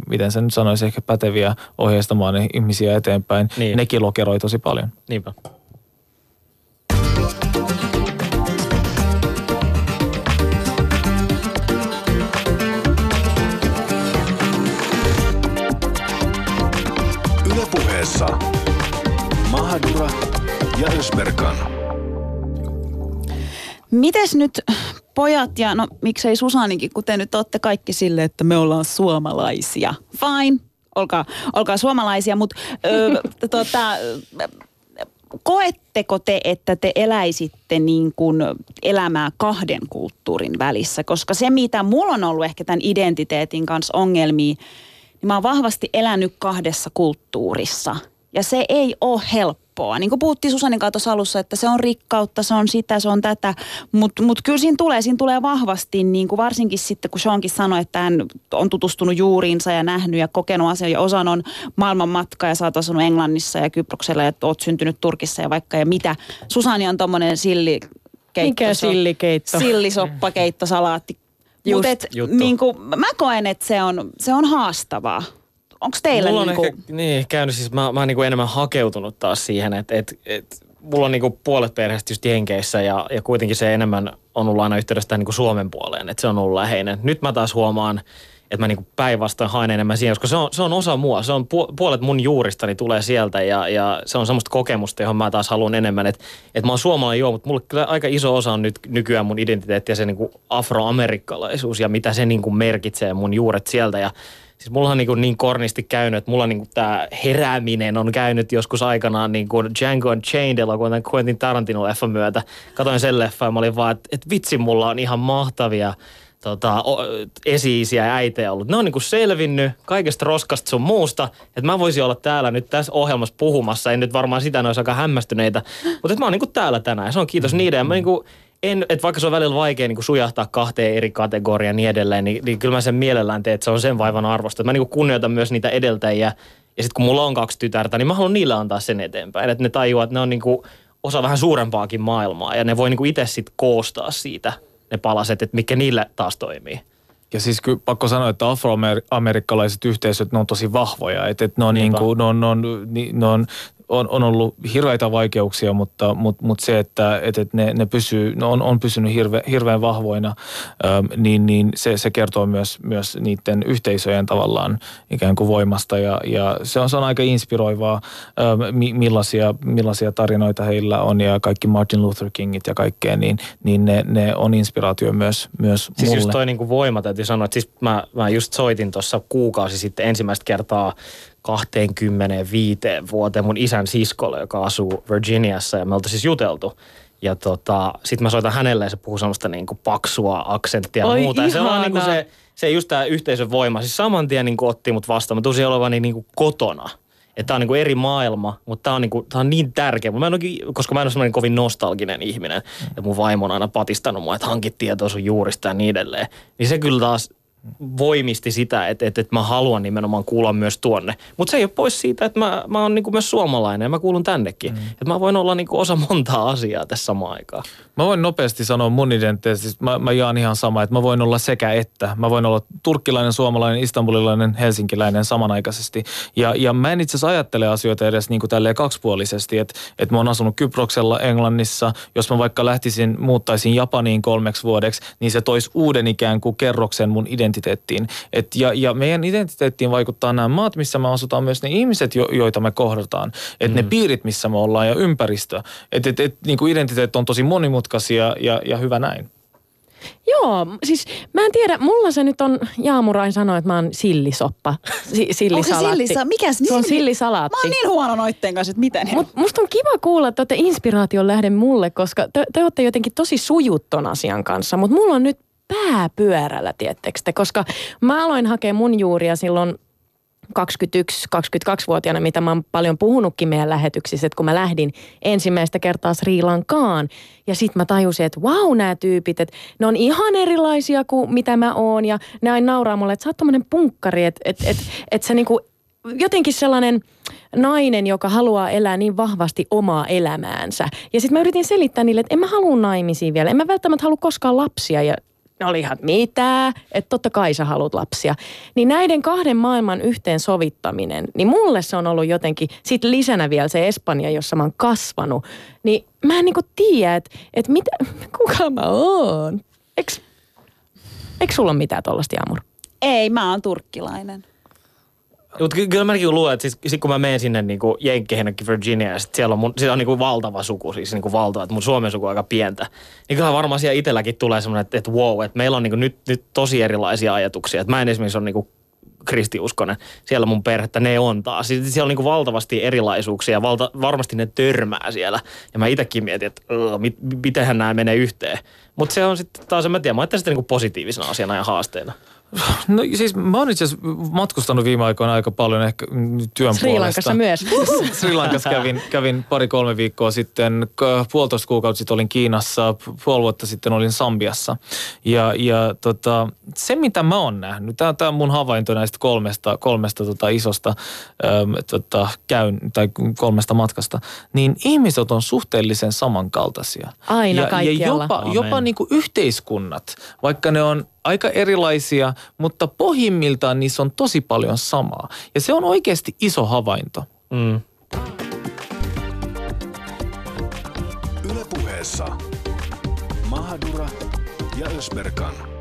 miten sen nyt sanoisi, ehkä päteviä ohjeistamaan ihmisiä eteenpäin. Niin. Nekin lokeroi tosi paljon. Niinpä. Ja. Mites nyt pojat ja no miksei Susanikin, kun te nyt olette kaikki sille, että me ollaan suomalaisia. Fine, olkaa, olkaa suomalaisia, mutta tota, koetteko te, että te eläisitte niin kuin elämää kahden kulttuurin välissä? Koska se, mitä mulla on ollut ehkä tämän identiteetin kanssa ongelmia, niin mä oon vahvasti elänyt kahdessa kulttuurissa. Ja se ei ole helppoa. Niin kuin puhuttiin Susanin kanssa alussa, että se on rikkautta, se on sitä, se on tätä. Mutta mut kyllä siinä tulee, siinä tulee vahvasti, niin kuin varsinkin sitten kun Seankin sanoi, että hän on tutustunut juuriinsa ja nähnyt ja kokenut asioita. Ja osan on maailman matka ja sä oot asunut Englannissa ja Kyproksella ja oot syntynyt Turkissa ja vaikka ja mitä. Susani on tommonen silli keitto. Mikä sillikeitto? Sillisoppakeitto, salaatti, mutta niin mä koen, että se on, se on haastavaa. Onko teillä mulla on niinku... ehkä, niin, käynyt siis, mä, mä oon niinku enemmän hakeutunut taas siihen, että et, et, mulla on niinku puolet perheestä just Jenkeissä ja, ja kuitenkin se enemmän on ollut aina yhteydessä niinku Suomen puoleen, että se on ollut läheinen. Nyt mä taas huomaan, että mä niinku päinvastoin haen enemmän siihen, koska se on, se on osa mua. Se on puolet mun juuristani tulee sieltä ja, ja se on semmoista kokemusta, johon mä taas haluan enemmän. Että et mä oon suomalainen joo, mutta mulle kyllä aika iso osa on nyt nykyään mun identiteetti ja se niinku afroamerikkalaisuus ja mitä se niinku merkitsee mun juuret sieltä. Ja Siis mulla on niin, niin kornisti käynyt, että mulla niin tämä herääminen on käynyt joskus aikanaan niin kuin Django Unchained elokuvan Quentin Tarantino-leffan myötä. Katoin sen leffan ja mä olin vaan, että, että vitsi mulla on ihan mahtavia tota, esi-isiä ja äitejä ollut. Ne on niinku selvinnyt kaikesta roskasta sun muusta, että mä voisin olla täällä nyt tässä ohjelmassa puhumassa. En nyt varmaan sitä ne olisi aika hämmästyneitä, mutta mä oon niinku täällä tänään ja se on kiitos niiden. Ja mä niinku, en, että vaikka se on välillä vaikea niin sujahtaa kahteen eri kategoriaan ja niin edelleen, niin, niin kyllä mä sen mielellään teen, että se on sen vaivan arvosta. Mä niin kunnioitan myös niitä edeltäjiä. Ja sitten kun mulla on kaksi tytärtä, niin mä haluan niille antaa sen eteenpäin. Että ne tajuaa, että ne on niin kuin osa vähän suurempaakin maailmaa ja ne voi niin itse sitten koostaa siitä ne palaset, että mikä niille taas toimii. Ja siis kyllä pakko sanoa, että afroamerikkalaiset yhteisöt, ne on tosi vahvoja. Että, että ne on, niin kuin, ne on, ne on, ne on on, on ollut hirveitä vaikeuksia, mutta, mutta, mutta se, että, että ne, ne, pysyy, ne on, on pysynyt hirve, hirveän vahvoina, ähm, niin, niin se, se kertoo myös, myös niiden yhteisöjen tavallaan ikään kuin voimasta ja, ja se, on, se on aika inspiroivaa, ähm, millaisia, millaisia tarinoita heillä on ja kaikki Martin Luther Kingit ja kaikkea, niin, niin ne, ne on inspiraatio myös, myös siis mulle. Siis just toi niin kuin voima täytyy sanoa, että siis mä, mä just soitin tuossa kuukausi sitten ensimmäistä kertaa 25 vuoteen mun isän siskolle, joka asuu Virginiassa ja me oltiin siis juteltu. Ja tota, sitten mä soitan hänelle ja se puhuu semmoista niinku paksua aksenttia ja Oi, muuta. Ja se on niinku se, se just tämä yhteisön voima. Siis saman tien niinku otti mut vastaan. Mä tunsin olevani niinku kotona. Että tämä on niinku eri maailma, mutta tämä on, niinku, tää on niin tärkeä. Mä en oikein, koska mä en ole semmoinen kovin nostalginen ihminen. Ja mun vaimo on aina patistanut mua, että hankit tietoa sun juurista ja niin edelleen. Niin se kyllä taas voimisti sitä, että, että, että mä haluan nimenomaan kuulla myös tuonne. Mutta se ei ole pois siitä, että mä, mä oon niinku myös suomalainen ja mä kuulun tännekin. Mm. Että mä voin olla niinku osa montaa asiaa tässä samaan aikaan. Mä voin nopeasti sanoa mun identiteetistä. Mä, mä jaan ihan sama, että mä voin olla sekä että. Mä voin olla turkkilainen, suomalainen, istanbulilainen, helsinkiläinen samanaikaisesti. Ja, ja mä en itse asiassa ajattele asioita edes niin kuin tälleen kaksipuolisesti, että, että mä oon asunut Kyproksella, Englannissa. Jos mä vaikka lähtisin, muuttaisin Japaniin kolmeksi vuodeksi, niin se toisi uuden ikään kuin kerroksen mun identiteettiin. Et, ja, ja meidän identiteettiin vaikuttaa nämä maat, missä me asutaan, myös ne ihmiset, jo, joita me kohdataan. Että mm. ne piirit, missä me ollaan ja ympäristö. Että et, et, niin kuin identiteet on tosi monimutkaisia ja, ja hyvä näin. Joo, siis mä en tiedä, mulla se nyt on, Jaamurain sanoi, että mä oon sillisoppa. Si- Onko se sillisalaatti. sillisa? Mikäs Se on nimi? sillisalaatti. Mä oon niin huono noitteen kanssa, että miten. Mut musta on kiva kuulla, että olette inspiraation lähde mulle, koska te, te olette jotenkin tosi sujut ton asian kanssa. Mutta mulla on nyt pää pyörällä, tiettekö te? Koska mä aloin hakea mun juuria silloin 21-22-vuotiaana, mitä mä oon paljon puhunutkin meidän lähetyksissä, että kun mä lähdin ensimmäistä kertaa Sri Lankaan ja sit mä tajusin, että vau nämä tyypit, että ne on ihan erilaisia kuin mitä mä oon ja ne aina nauraa mulle, että sä oot tommonen punkkari, että et, et, et sä niinku jotenkin sellainen nainen, joka haluaa elää niin vahvasti omaa elämäänsä. Ja sitten mä yritin selittää niille, että en mä halua naimisiin vielä. En mä välttämättä halua koskaan lapsia. Ja ne oli ihan, mitä? Että totta kai sä haluat lapsia. Niin näiden kahden maailman yhteensovittaminen, niin mulle se on ollut jotenkin, sit lisänä vielä se Espanja, jossa mä oon kasvanut. Niin mä en niinku tiedä, että et mitä, kuka mä oon. Eks, eks sulla ole mitään tollasta, Jaamur? Ei, mä oon turkkilainen. Mutta ky- kyllä mäkin luulen, että siis, sit kun mä menen sinne niinku Jenkkeihin Virginia, ja sit siellä on, mun, siellä on niinku valtava suku, siis niinku valtava, että mun Suomen suku on aika pientä. Niin kyllä varmaan siellä itselläkin tulee semmoinen, että, että wow, että meillä on niinku nyt, nyt tosi erilaisia ajatuksia. Että mä en esimerkiksi ole niinku kristiuskonen. Siellä mun perhettä ne on taas. Siis Siellä on niinku valtavasti erilaisuuksia, valta, varmasti ne törmää siellä. Ja mä itsekin mietin, että mit, mitenhän nämä menee yhteen. Mutta se on sitten taas, en mä tiedä, mä ajattelen sitä niinku positiivisena asiana ja haasteena. No siis mä oon itse asiassa matkustanut viime aikoina aika paljon ehkä työn Sri puolesta. Lankassa myös. Sri Lankassa kävin, kävin pari-kolme viikkoa sitten, puolitoista kuukautta sitten olin Kiinassa, puoli vuotta sitten olin Sambiassa. Ja, ja tota, se mitä mä oon nähnyt, tämä on mun havainto näistä kolmesta, kolmesta tota isosta äm, tota, käyn, tai kolmesta matkasta, niin ihmiset on suhteellisen samankaltaisia. Aina ja, ja kaikkialla. jopa, Amen. jopa niin kuin yhteiskunnat, vaikka ne on aika erilaisia, mutta pohjimmiltaan niissä on tosi paljon samaa. Ja se on oikeasti iso havainto. Mm. Yle puheessa Mahadura ja Ösberkan.